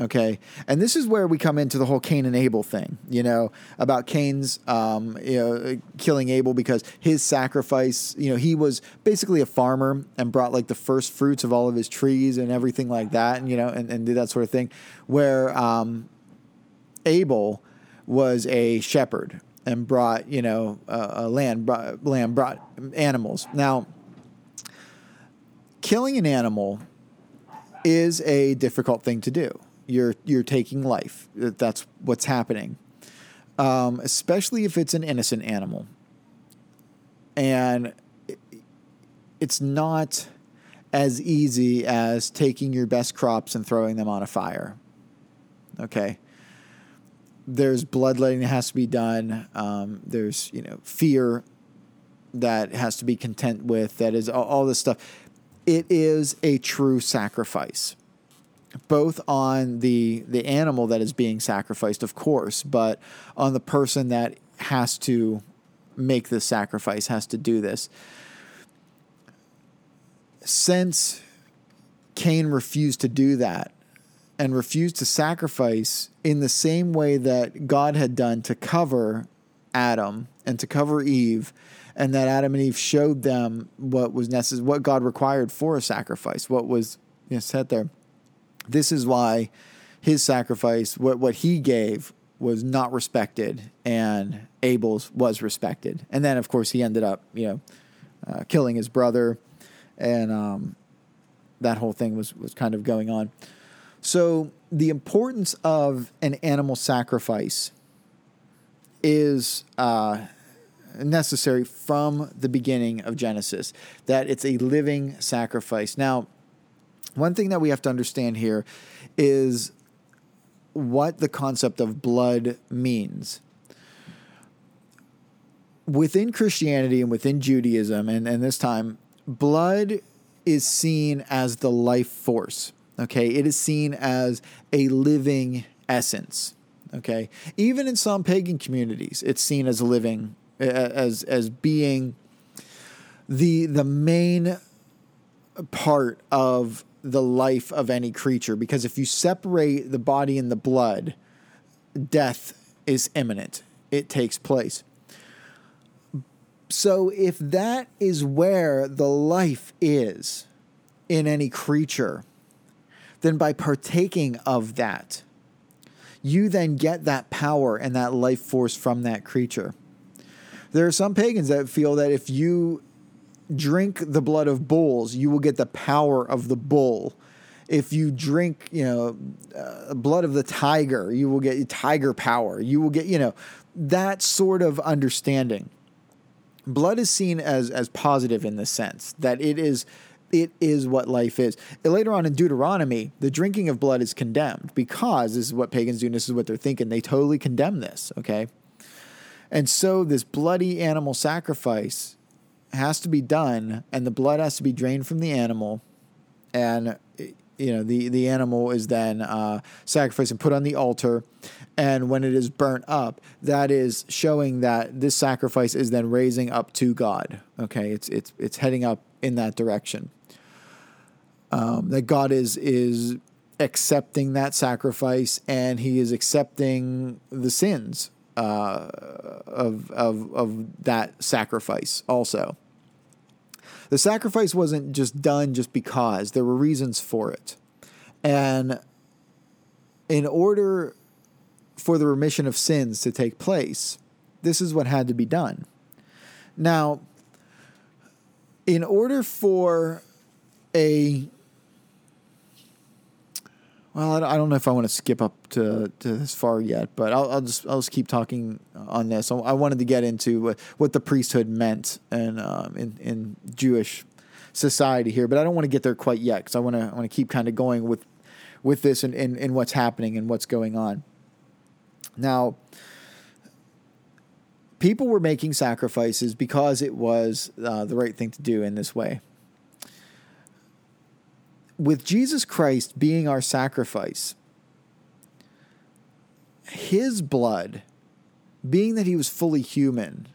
Okay, and this is where we come into the whole Cain and Abel thing, you know, about Cain's, um, you know, killing Abel because his sacrifice, you know, he was basically a farmer and brought like the first fruits of all of his trees and everything like that, and you know, and, and did that sort of thing. Where um, Abel was a shepherd and brought, you know, a land, brought, lamb brought animals. Now, killing an animal is a difficult thing to do you're you're taking life. That's what's happening. Um, especially if it's an innocent animal. And it's not as easy as taking your best crops and throwing them on a fire. Okay. There's bloodletting that has to be done. Um, there's you know fear that has to be content with. That is all, all this stuff. It is a true sacrifice both on the the animal that is being sacrificed, of course, but on the person that has to make this sacrifice, has to do this. Since Cain refused to do that and refused to sacrifice in the same way that God had done to cover Adam and to cover Eve, and that Adam and Eve showed them what was necessary, what God required for a sacrifice, what was you know, set there this is why his sacrifice, what, what he gave, was not respected, and Abel's was respected. And then, of course, he ended up, you know, uh, killing his brother, and um, that whole thing was was kind of going on. So the importance of an animal sacrifice is uh, necessary from the beginning of Genesis. That it's a living sacrifice. Now one thing that we have to understand here is what the concept of blood means. Within Christianity and within Judaism, and, and this time, blood is seen as the life force. Okay, it is seen as a living essence. Okay, even in some pagan communities, it's seen as living, as as being the the main part of the life of any creature because if you separate the body and the blood, death is imminent. It takes place. So, if that is where the life is in any creature, then by partaking of that, you then get that power and that life force from that creature. There are some pagans that feel that if you drink the blood of bulls, you will get the power of the bull. If you drink, you know, uh, blood of the tiger, you will get tiger power. You will get, you know, that sort of understanding. Blood is seen as as positive in the sense that it is it is what life is. Later on in Deuteronomy, the drinking of blood is condemned because this is what pagans do, this is what they're thinking. They totally condemn this, okay? And so this bloody animal sacrifice has to be done, and the blood has to be drained from the animal, and you know the the animal is then uh, sacrificed and put on the altar, and when it is burnt up, that is showing that this sacrifice is then raising up to God. Okay, it's it's it's heading up in that direction. Um, that God is is accepting that sacrifice, and He is accepting the sins uh, of of of that sacrifice also. The sacrifice wasn't just done just because there were reasons for it, and in order for the remission of sins to take place, this is what had to be done. Now, in order for a well, I don't know if I want to skip up to, to this far yet, but I'll, I'll just I'll just keep talking on this. I wanted to get into what, what the priesthood meant and um, in in Jewish society here, but I don't want to get there quite yet because I want to I want to keep kind of going with with this and, and, and what's happening and what's going on. Now, people were making sacrifices because it was uh, the right thing to do in this way with Jesus Christ being our sacrifice, his blood, being that he was fully human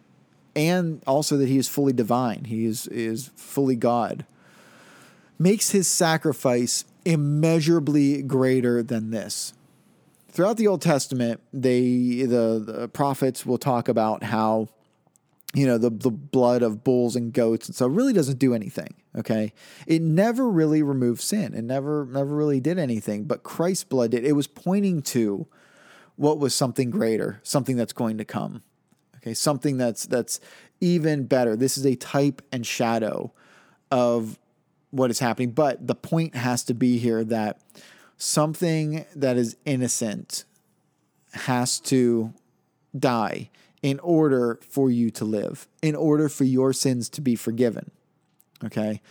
and also that he is fully divine, he is, is fully God, makes his sacrifice immeasurably greater than this. Throughout the Old Testament, they the, the prophets will talk about how you know the the blood of bulls and goats and so it really doesn't do anything okay? It never really removed sin. It never never really did anything but christ's blood did. It was pointing to what was something greater something that's going to come okay? Something that's that's even better. This is a type and shadow of what is happening but the point has to be here that something that is innocent has to die in order for you to live, in order for your sins to be forgiven. Okay?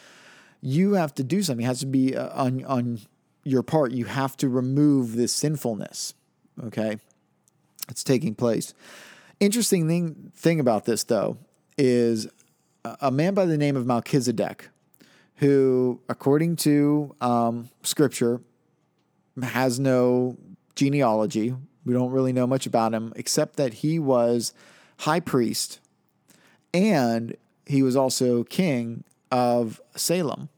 You have to do something. It has to be uh, on, on your part. You have to remove this sinfulness. Okay? It's taking place. Interesting thing, thing about this, though, is a man by the name of Melchizedek, who, according to um, scripture, has no genealogy, we don't really know much about him except that he was high priest and he was also king of Salem,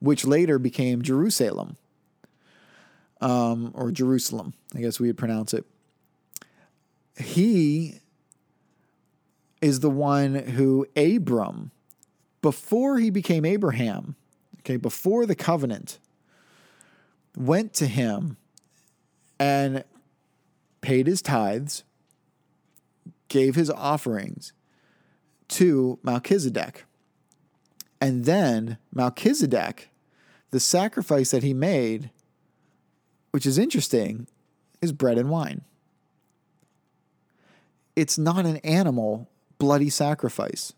which later became Jerusalem um, or Jerusalem, I guess we would pronounce it. He is the one who Abram, before he became Abraham, okay, before the covenant, went to him and paid his tithes, gave his offerings to Melchizedek. And then Melchizedek, the sacrifice that he made, which is interesting, is bread and wine. It's not an animal bloody sacrifice.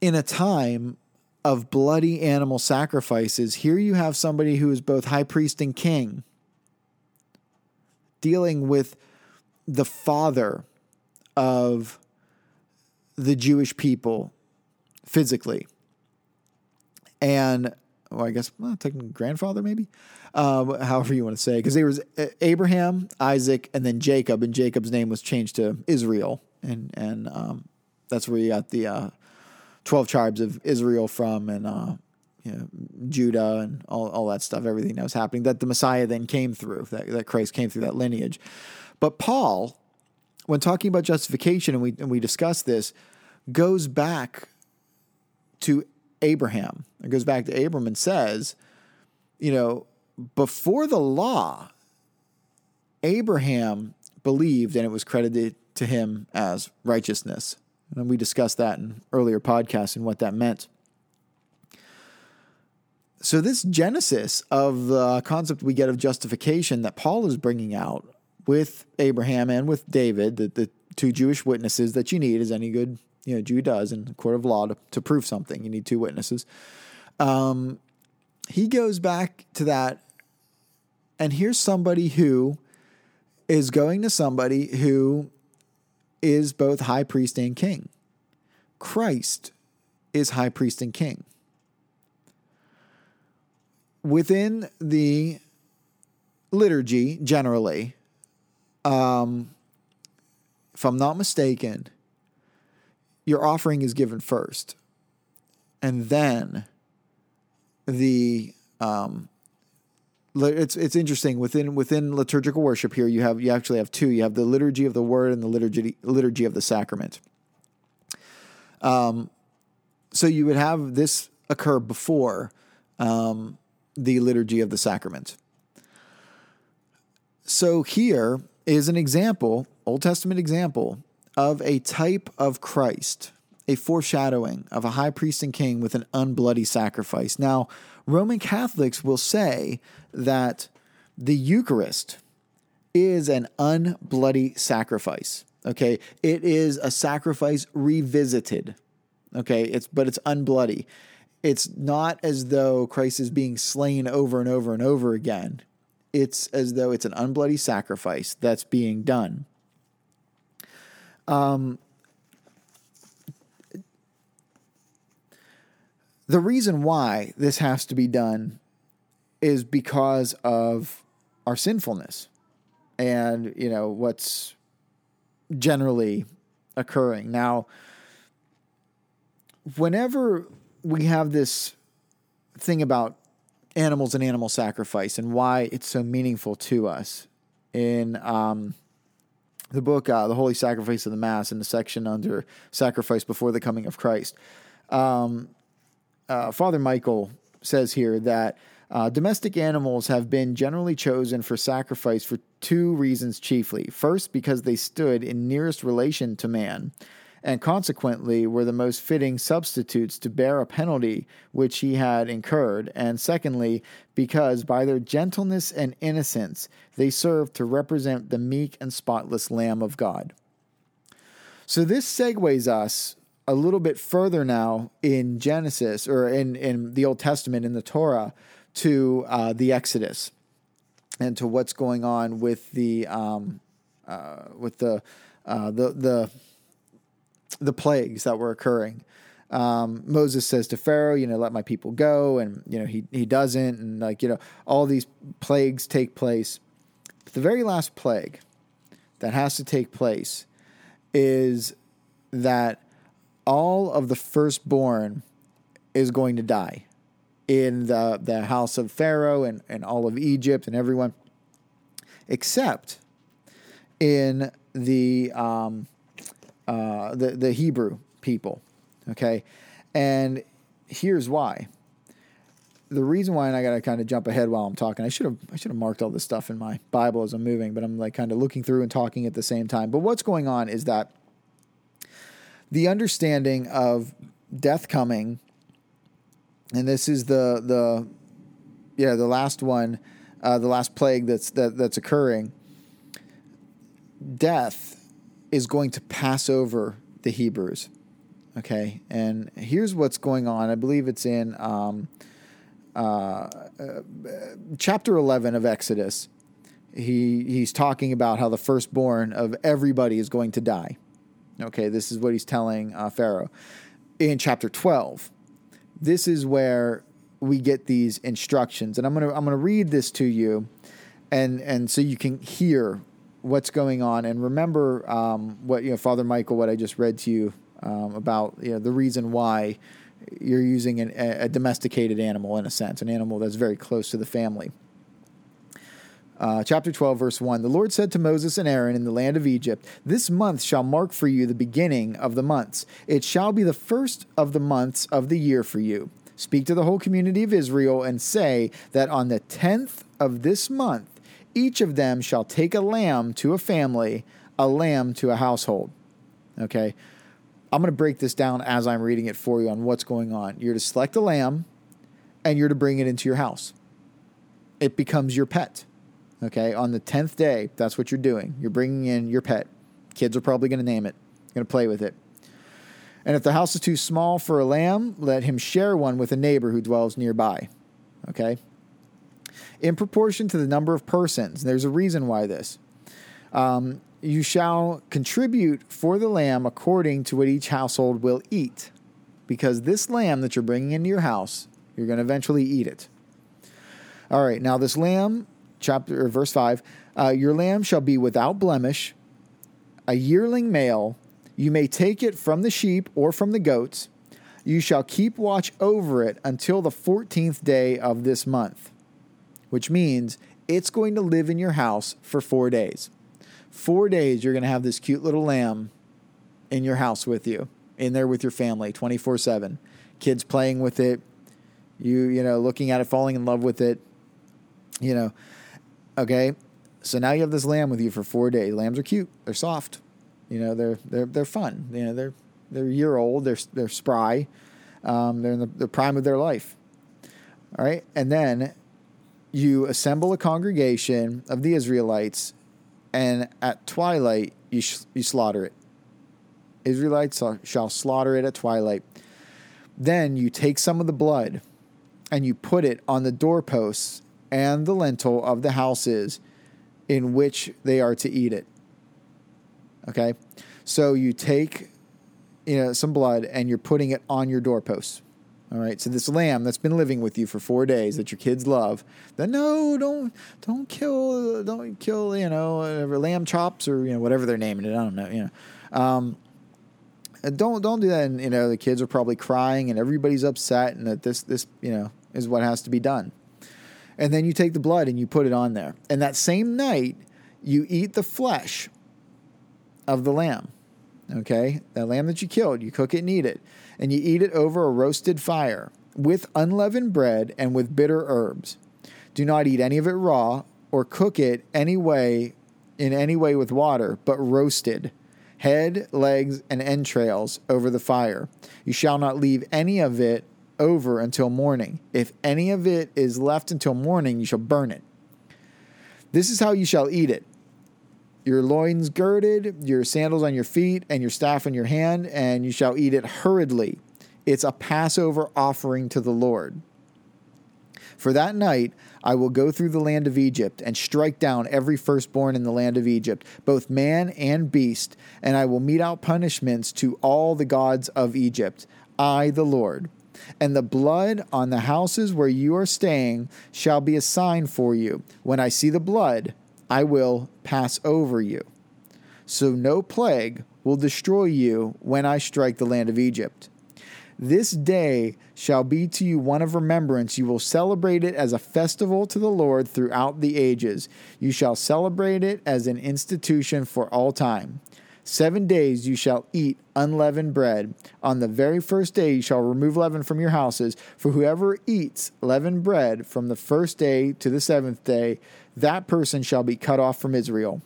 In a time of bloody animal sacrifices, here you have somebody who is both high priest and king dealing with the father of the Jewish people physically. And, well, I guess, well, technically grandfather, maybe, um, however you want to say, because there was Abraham, Isaac, and then Jacob, and Jacob's name was changed to Israel. And, and um, that's where you got the uh, 12 tribes of Israel from, and uh, you know, Judah and all, all that stuff, everything that was happening, that the Messiah then came through, that, that Christ came through that lineage. But Paul, when talking about justification, and we, and we discuss this, goes back to Abraham. It goes back to Abram and says, you know, before the law, Abraham believed and it was credited to him as righteousness. And we discussed that in earlier podcasts and what that meant. So, this genesis of the concept we get of justification that Paul is bringing out with Abraham and with David, the, the two Jewish witnesses that you need, as any good you know Jew does in the court of law to, to prove something, you need two witnesses. Um, he goes back to that, and here's somebody who is going to somebody who is both high priest and king. Christ is high priest and king. Within the liturgy, generally, um, if I'm not mistaken, your offering is given first, and then the um, it's it's interesting. Within within liturgical worship here you have you actually have two. You have the liturgy of the word and the liturgy liturgy of the sacrament. Um so you would have this occur before um, the liturgy of the sacrament. So here is an example old testament example of a type of Christ a foreshadowing of a high priest and king with an unbloody sacrifice. Now, Roman Catholics will say that the Eucharist is an unbloody sacrifice. Okay, it is a sacrifice revisited. Okay, it's but it's unbloody. It's not as though Christ is being slain over and over and over again. It's as though it's an unbloody sacrifice that's being done. Um, The reason why this has to be done is because of our sinfulness and, you know, what's generally occurring. Now, whenever we have this thing about animals and animal sacrifice and why it's so meaningful to us in um, the book, uh, The Holy Sacrifice of the Mass, in the section under Sacrifice Before the Coming of Christ. Um, uh, Father Michael says here that uh, domestic animals have been generally chosen for sacrifice for two reasons chiefly. First, because they stood in nearest relation to man, and consequently were the most fitting substitutes to bear a penalty which he had incurred. And secondly, because by their gentleness and innocence they served to represent the meek and spotless Lamb of God. So this segues us a little bit further now in Genesis or in, in the Old Testament in the Torah to uh, the Exodus and to what's going on with the um, uh, with the, uh, the the the plagues that were occurring. Um, Moses says to Pharaoh, you know, let my people go, and you know he he doesn't, and like you know all these plagues take place. But the very last plague that has to take place is that all of the firstborn is going to die in the, the house of Pharaoh and, and all of Egypt and everyone, except in the, um, uh, the, the Hebrew people. Okay. And here's why. The reason why, and I got to kind of jump ahead while I'm talking. I should have I should have marked all this stuff in my Bible as I'm moving, but I'm like kind of looking through and talking at the same time. But what's going on is that the understanding of death coming, and this is the the yeah the last one, uh, the last plague that's that, that's occurring. Death is going to pass over the Hebrews. Okay, and here's what's going on. I believe it's in um, uh, uh, chapter 11 of Exodus. He he's talking about how the firstborn of everybody is going to die. Okay, this is what he's telling uh, Pharaoh. In chapter 12, this is where we get these instructions. And I'm going to I'm going to read this to you and and so you can hear what's going on and remember um, what you know Father Michael what I just read to you um, about you know the reason why you're using an, a domesticated animal in a sense, an animal that's very close to the family. Uh, chapter 12, verse 1 The Lord said to Moses and Aaron in the land of Egypt, This month shall mark for you the beginning of the months. It shall be the first of the months of the year for you. Speak to the whole community of Israel and say that on the tenth of this month, each of them shall take a lamb to a family, a lamb to a household. Okay? I'm going to break this down as I'm reading it for you on what's going on. You're to select a lamb and you're to bring it into your house. It becomes your pet. Okay? On the 10th day, that's what you're doing. You're bringing in your pet. Kids are probably going to name it, going to play with it. And if the house is too small for a lamb, let him share one with a neighbor who dwells nearby. Okay? In proportion to the number of persons, there's a reason why this. Um, you shall contribute for the lamb according to what each household will eat. Because this lamb that you're bringing into your house, you're going to eventually eat it. All right, now this lamb, chapter verse 5, uh, your lamb shall be without blemish, a yearling male you may take it from the sheep or from the goats. You shall keep watch over it until the 14th day of this month, which means it's going to live in your house for four days. Four days, you're going to have this cute little lamb in your house with you, in there with your family, 24 7. Kids playing with it, you, you know, looking at it, falling in love with it, you know. Okay. So now you have this lamb with you for four days. Lambs are cute, they're soft. You know, they're they're they're fun. You know, they're they're a year old. They're they're spry. Um, they're in the, the prime of their life. All right, and then you assemble a congregation of the Israelites, and at twilight you sh- you slaughter it. Israelites shall slaughter it at twilight. Then you take some of the blood, and you put it on the doorposts and the lintel of the houses in which they are to eat it. Okay. So you take, you know, some blood and you're putting it on your doorposts. All right. So this lamb that's been living with you for four days that your kids love, then no, don't don't kill don't kill you know whatever, lamb chops or you know whatever they're naming it. I don't know. You know, um, don't don't do that. And you know the kids are probably crying and everybody's upset and that this this you know is what has to be done. And then you take the blood and you put it on there. And that same night you eat the flesh of the lamb. Okay? That lamb that you killed, you cook it and eat it. And you eat it over a roasted fire with unleavened bread and with bitter herbs. Do not eat any of it raw or cook it any way in any way with water, but roasted, head, legs, and entrails over the fire. You shall not leave any of it over until morning. If any of it is left until morning, you shall burn it. This is how you shall eat it your loins girded, your sandals on your feet, and your staff in your hand, and you shall eat it hurriedly. It's a Passover offering to the Lord. For that night I will go through the land of Egypt and strike down every firstborn in the land of Egypt, both man and beast, and I will mete out punishments to all the gods of Egypt. I, the Lord. And the blood on the houses where you are staying shall be a sign for you. When I see the blood, I will pass over you. So no plague will destroy you when I strike the land of Egypt. This day shall be to you one of remembrance. You will celebrate it as a festival to the Lord throughout the ages. You shall celebrate it as an institution for all time. Seven days you shall eat unleavened bread. On the very first day you shall remove leaven from your houses. For whoever eats leavened bread from the first day to the seventh day, that person shall be cut off from Israel.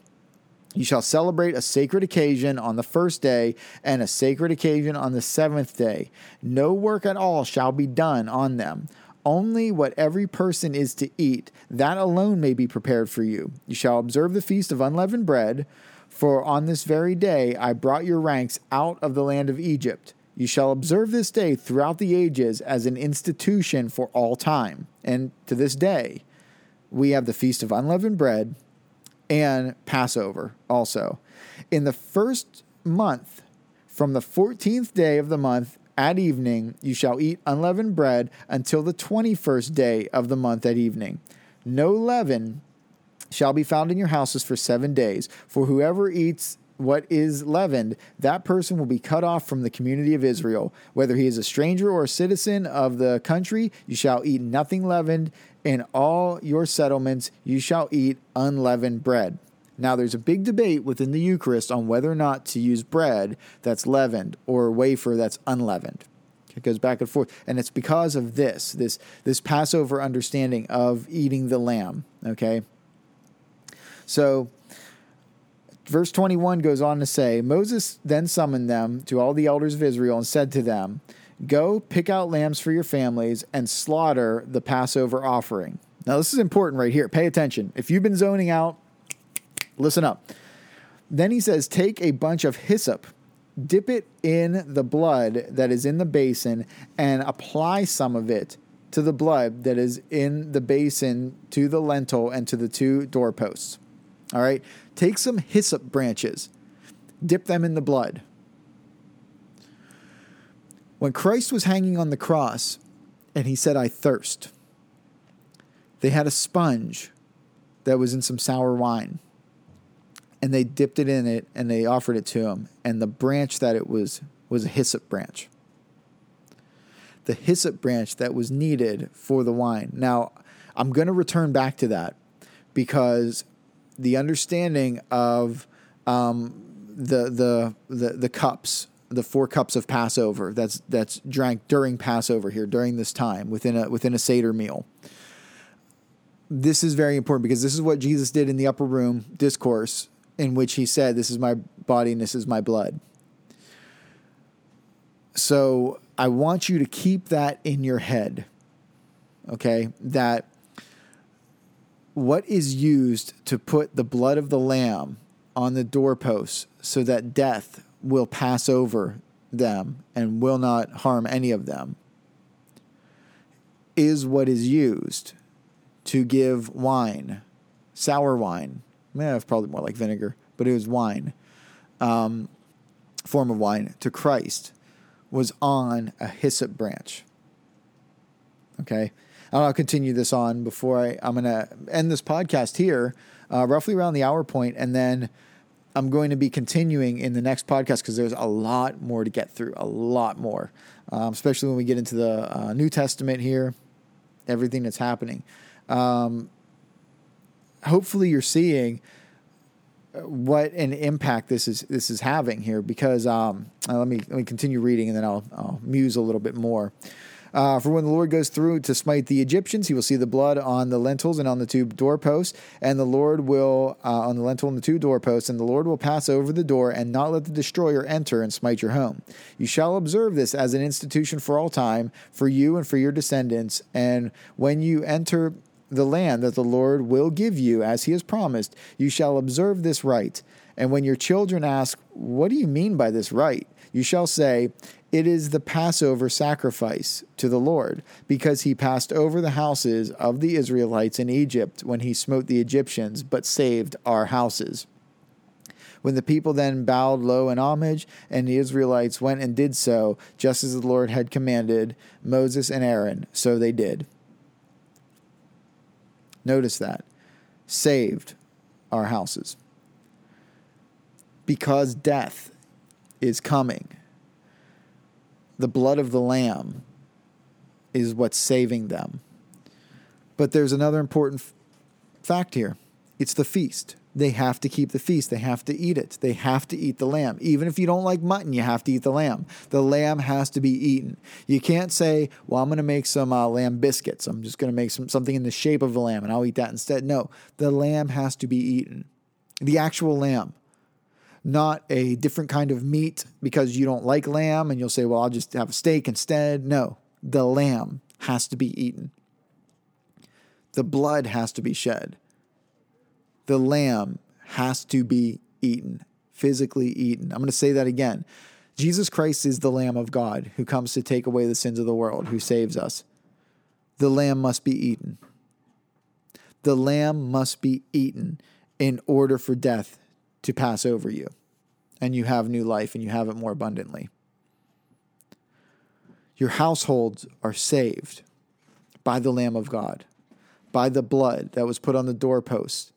You shall celebrate a sacred occasion on the first day and a sacred occasion on the seventh day. No work at all shall be done on them. Only what every person is to eat, that alone may be prepared for you. You shall observe the feast of unleavened bread. For on this very day I brought your ranks out of the land of Egypt. You shall observe this day throughout the ages as an institution for all time. And to this day, we have the Feast of Unleavened Bread and Passover also. In the first month, from the 14th day of the month at evening, you shall eat unleavened bread until the 21st day of the month at evening. No leaven shall be found in your houses for seven days. For whoever eats what is leavened, that person will be cut off from the community of Israel. Whether he is a stranger or a citizen of the country, you shall eat nothing leavened. In all your settlements, you shall eat unleavened bread. Now, there's a big debate within the Eucharist on whether or not to use bread that's leavened or wafer that's unleavened. It goes back and forth, and it's because of this this this Passover understanding of eating the lamb. Okay, so verse 21 goes on to say Moses then summoned them to all the elders of Israel and said to them, Go pick out lambs for your families and slaughter the Passover offering. Now, this is important right here. Pay attention. If you've been zoning out, listen up. Then he says, Take a bunch of hyssop, dip it in the blood that is in the basin, and apply some of it to the blood that is in the basin to the lintel and to the two doorposts. All right. Take some hyssop branches, dip them in the blood. When Christ was hanging on the cross and he said, I thirst, they had a sponge that was in some sour wine and they dipped it in it and they offered it to him. And the branch that it was was a hyssop branch. The hyssop branch that was needed for the wine. Now, I'm going to return back to that because the understanding of um, the, the the the cups, the four cups of Passover that's that's drank during Passover here during this time within a within a seder meal. This is very important because this is what Jesus did in the upper room discourse, in which he said, "This is my body and this is my blood." So I want you to keep that in your head. Okay, that what is used to put the blood of the lamb on the doorposts so that death will pass over them and will not harm any of them is what is used to give wine, sour wine. Yeah, it's probably more like vinegar, but it was wine, um, form of wine to Christ, was on a hyssop branch. Okay. And I'll continue this on before I, I'm going to end this podcast here, uh, roughly around the hour point, and then I'm going to be continuing in the next podcast because there's a lot more to get through, a lot more, um, especially when we get into the uh, New Testament here, everything that's happening. Um, hopefully, you're seeing what an impact this is this is having here because um, uh, let me let me continue reading and then I'll, I'll muse a little bit more. Uh, for when the Lord goes through to smite the Egyptians, he will see the blood on the lintels and on the two doorposts, and the Lord will, uh, on the lintel and the two doorposts, and the Lord will pass over the door and not let the destroyer enter and smite your home. You shall observe this as an institution for all time, for you and for your descendants. And when you enter the land that the Lord will give you, as he has promised, you shall observe this rite. And when your children ask, What do you mean by this rite? you shall say, it is the Passover sacrifice to the Lord, because he passed over the houses of the Israelites in Egypt when he smote the Egyptians, but saved our houses. When the people then bowed low in homage, and the Israelites went and did so, just as the Lord had commanded Moses and Aaron, so they did. Notice that. Saved our houses. Because death is coming the blood of the Lamb is what's saving them. But there's another important f- fact here it's the feast. They have to keep the feast. They have to eat it. They have to eat the lamb. Even if you don't like mutton, you have to eat the lamb. The lamb has to be eaten. You can't say, well, I'm going to make some uh, lamb biscuits. I'm just going to make some, something in the shape of a lamb and I'll eat that instead. No, the lamb has to be eaten. The actual lamb not a different kind of meat because you don't like lamb and you'll say, well, I'll just have a steak instead. No, the lamb has to be eaten. The blood has to be shed. The lamb has to be eaten, physically eaten. I'm going to say that again. Jesus Christ is the Lamb of God who comes to take away the sins of the world, who saves us. The lamb must be eaten. The lamb must be eaten in order for death to pass over you, and you have new life and you have it more abundantly. Your households are saved by the Lamb of God, by the blood that was put on the doorpost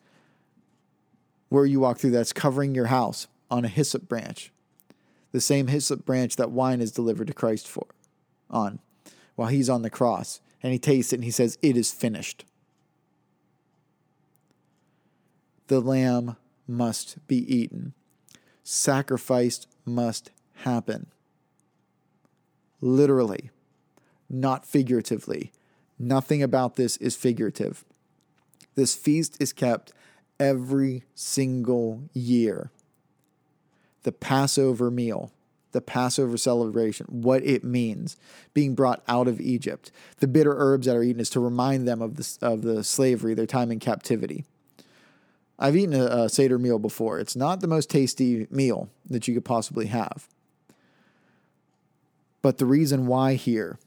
where you walk through that's covering your house. on a hyssop branch, the same hyssop branch that wine is delivered to Christ for on while he's on the cross. And he tastes it and he says, It is finished. The lamb must be eaten, sacrifice must happen. Literally, not figuratively. Nothing about this is figurative. This feast is kept every single year. The Passover meal, the Passover celebration, what it means, being brought out of Egypt. The bitter herbs that are eaten is to remind them of the, of the slavery, their time in captivity. I've eaten a, a Seder meal before. It's not the most tasty meal that you could possibly have. But the reason why here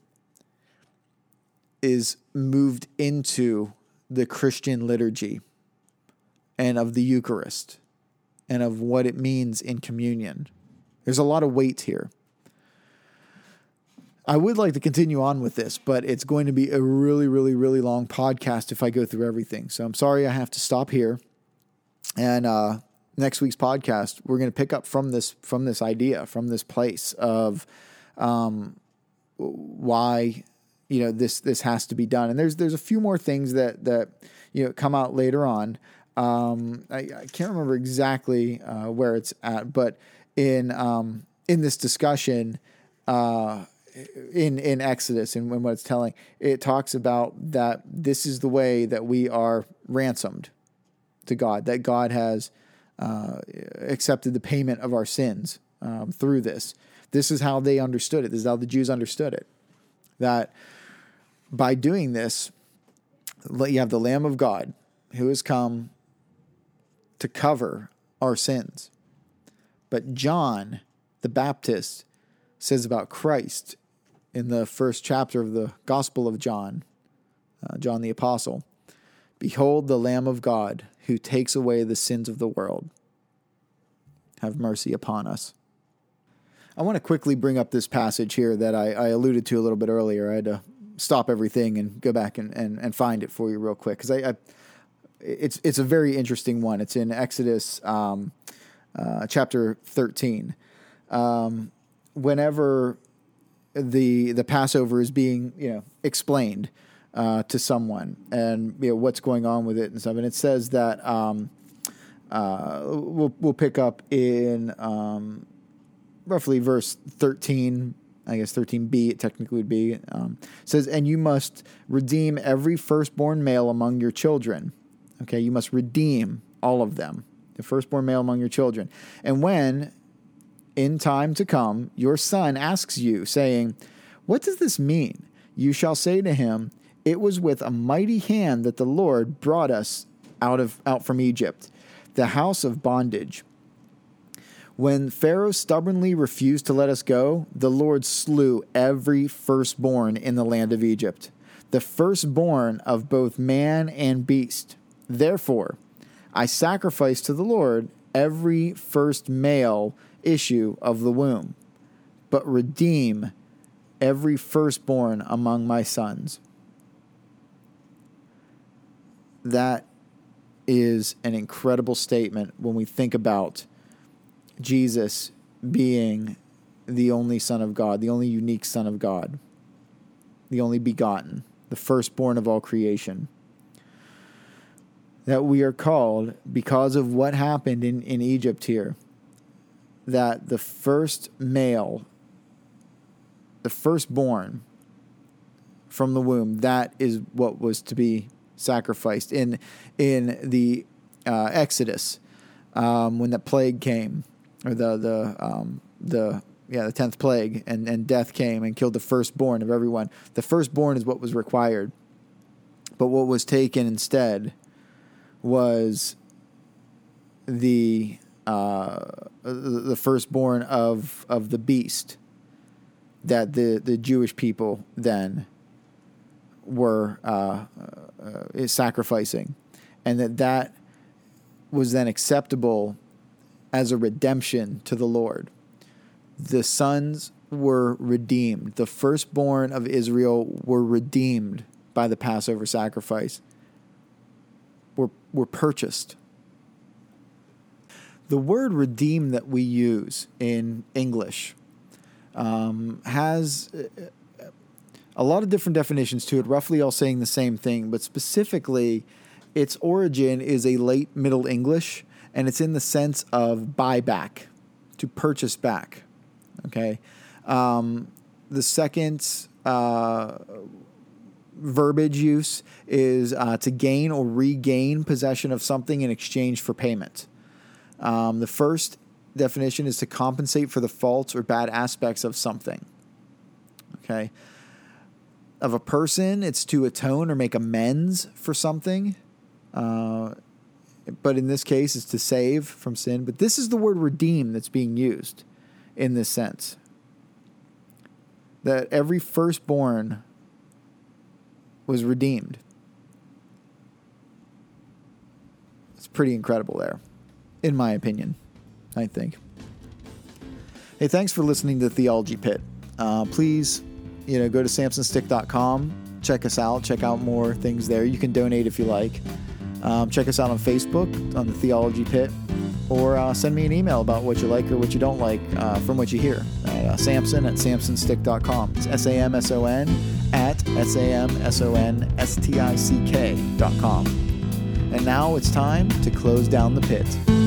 is moved into the Christian liturgy and of the Eucharist and of what it means in communion. There's a lot of weight here. I would like to continue on with this, but it's going to be a really, really, really long podcast if I go through everything. So I'm sorry I have to stop here. And uh, next week's podcast, we're going to pick up from this from this idea, from this place of um, why you know this this has to be done. And there's there's a few more things that that you know come out later on. Um, I, I, can't remember exactly uh, where it's at, but in um, in this discussion, uh, in in Exodus and when what it's telling, it talks about that this is the way that we are ransomed to God, that God has uh, accepted the payment of our sins um, through this. This is how they understood it. This is how the Jews understood it. That by doing this, you have the Lamb of God who has come to cover our sins. But John the Baptist says about Christ in the first chapter of the Gospel of John, uh, John the Apostle Behold the Lamb of God who takes away the sins of the world. Have mercy upon us. I want to quickly bring up this passage here that I, I alluded to a little bit earlier. I had to stop everything and go back and, and, and find it for you real quick because I, I, it's it's a very interesting one. It's in Exodus um, uh, chapter thirteen. Um, whenever the the Passover is being you know explained uh, to someone and you know what's going on with it and stuff, and it says that um, uh, we'll we'll pick up in um, roughly verse thirteen I guess 13b, it technically would be, um, says, And you must redeem every firstborn male among your children. Okay, you must redeem all of them, the firstborn male among your children. And when, in time to come, your son asks you, saying, What does this mean? You shall say to him, It was with a mighty hand that the Lord brought us out of out from Egypt, the house of bondage. When Pharaoh stubbornly refused to let us go, the Lord slew every firstborn in the land of Egypt, the firstborn of both man and beast. Therefore, I sacrifice to the Lord every first male issue of the womb, but redeem every firstborn among my sons. That is an incredible statement when we think about Jesus being the only Son of God, the only unique Son of God, the only begotten, the firstborn of all creation. That we are called because of what happened in, in Egypt here, that the first male, the firstborn from the womb, that is what was to be sacrificed. In, in the uh, Exodus, um, when the plague came, or the the um, the yeah the tenth plague, and and death came and killed the firstborn of everyone. The firstborn is what was required, but what was taken instead was the uh, the firstborn of of the beast that the the Jewish people then were uh, uh, sacrificing, and that that was then acceptable as a redemption to the Lord. The sons were redeemed. The firstborn of Israel were redeemed by the Passover sacrifice, were, were purchased. The word redeem that we use in English um, has uh, a lot of different definitions to it, roughly all saying the same thing, but specifically, its origin is a late Middle English, and it's in the sense of buy back, to purchase back. Okay. Um, the second uh, verbiage use is uh, to gain or regain possession of something in exchange for payment. Um, the first definition is to compensate for the faults or bad aspects of something. Okay. Of a person, it's to atone or make amends for something. Uh, but in this case, it's to save from sin. But this is the word redeem that's being used in this sense. That every firstborn was redeemed. It's pretty incredible there, in my opinion, I think. Hey, thanks for listening to Theology Pit. Uh, please, you know, go to samsonstick.com, check us out, check out more things there. You can donate if you like. Um, check us out on Facebook on the Theology Pit, or uh, send me an email about what you like or what you don't like uh, from what you hear at uh, samson at samsonstick.com. It's S A M S O N at S A M S O N S T I C K.com. And now it's time to close down the pit.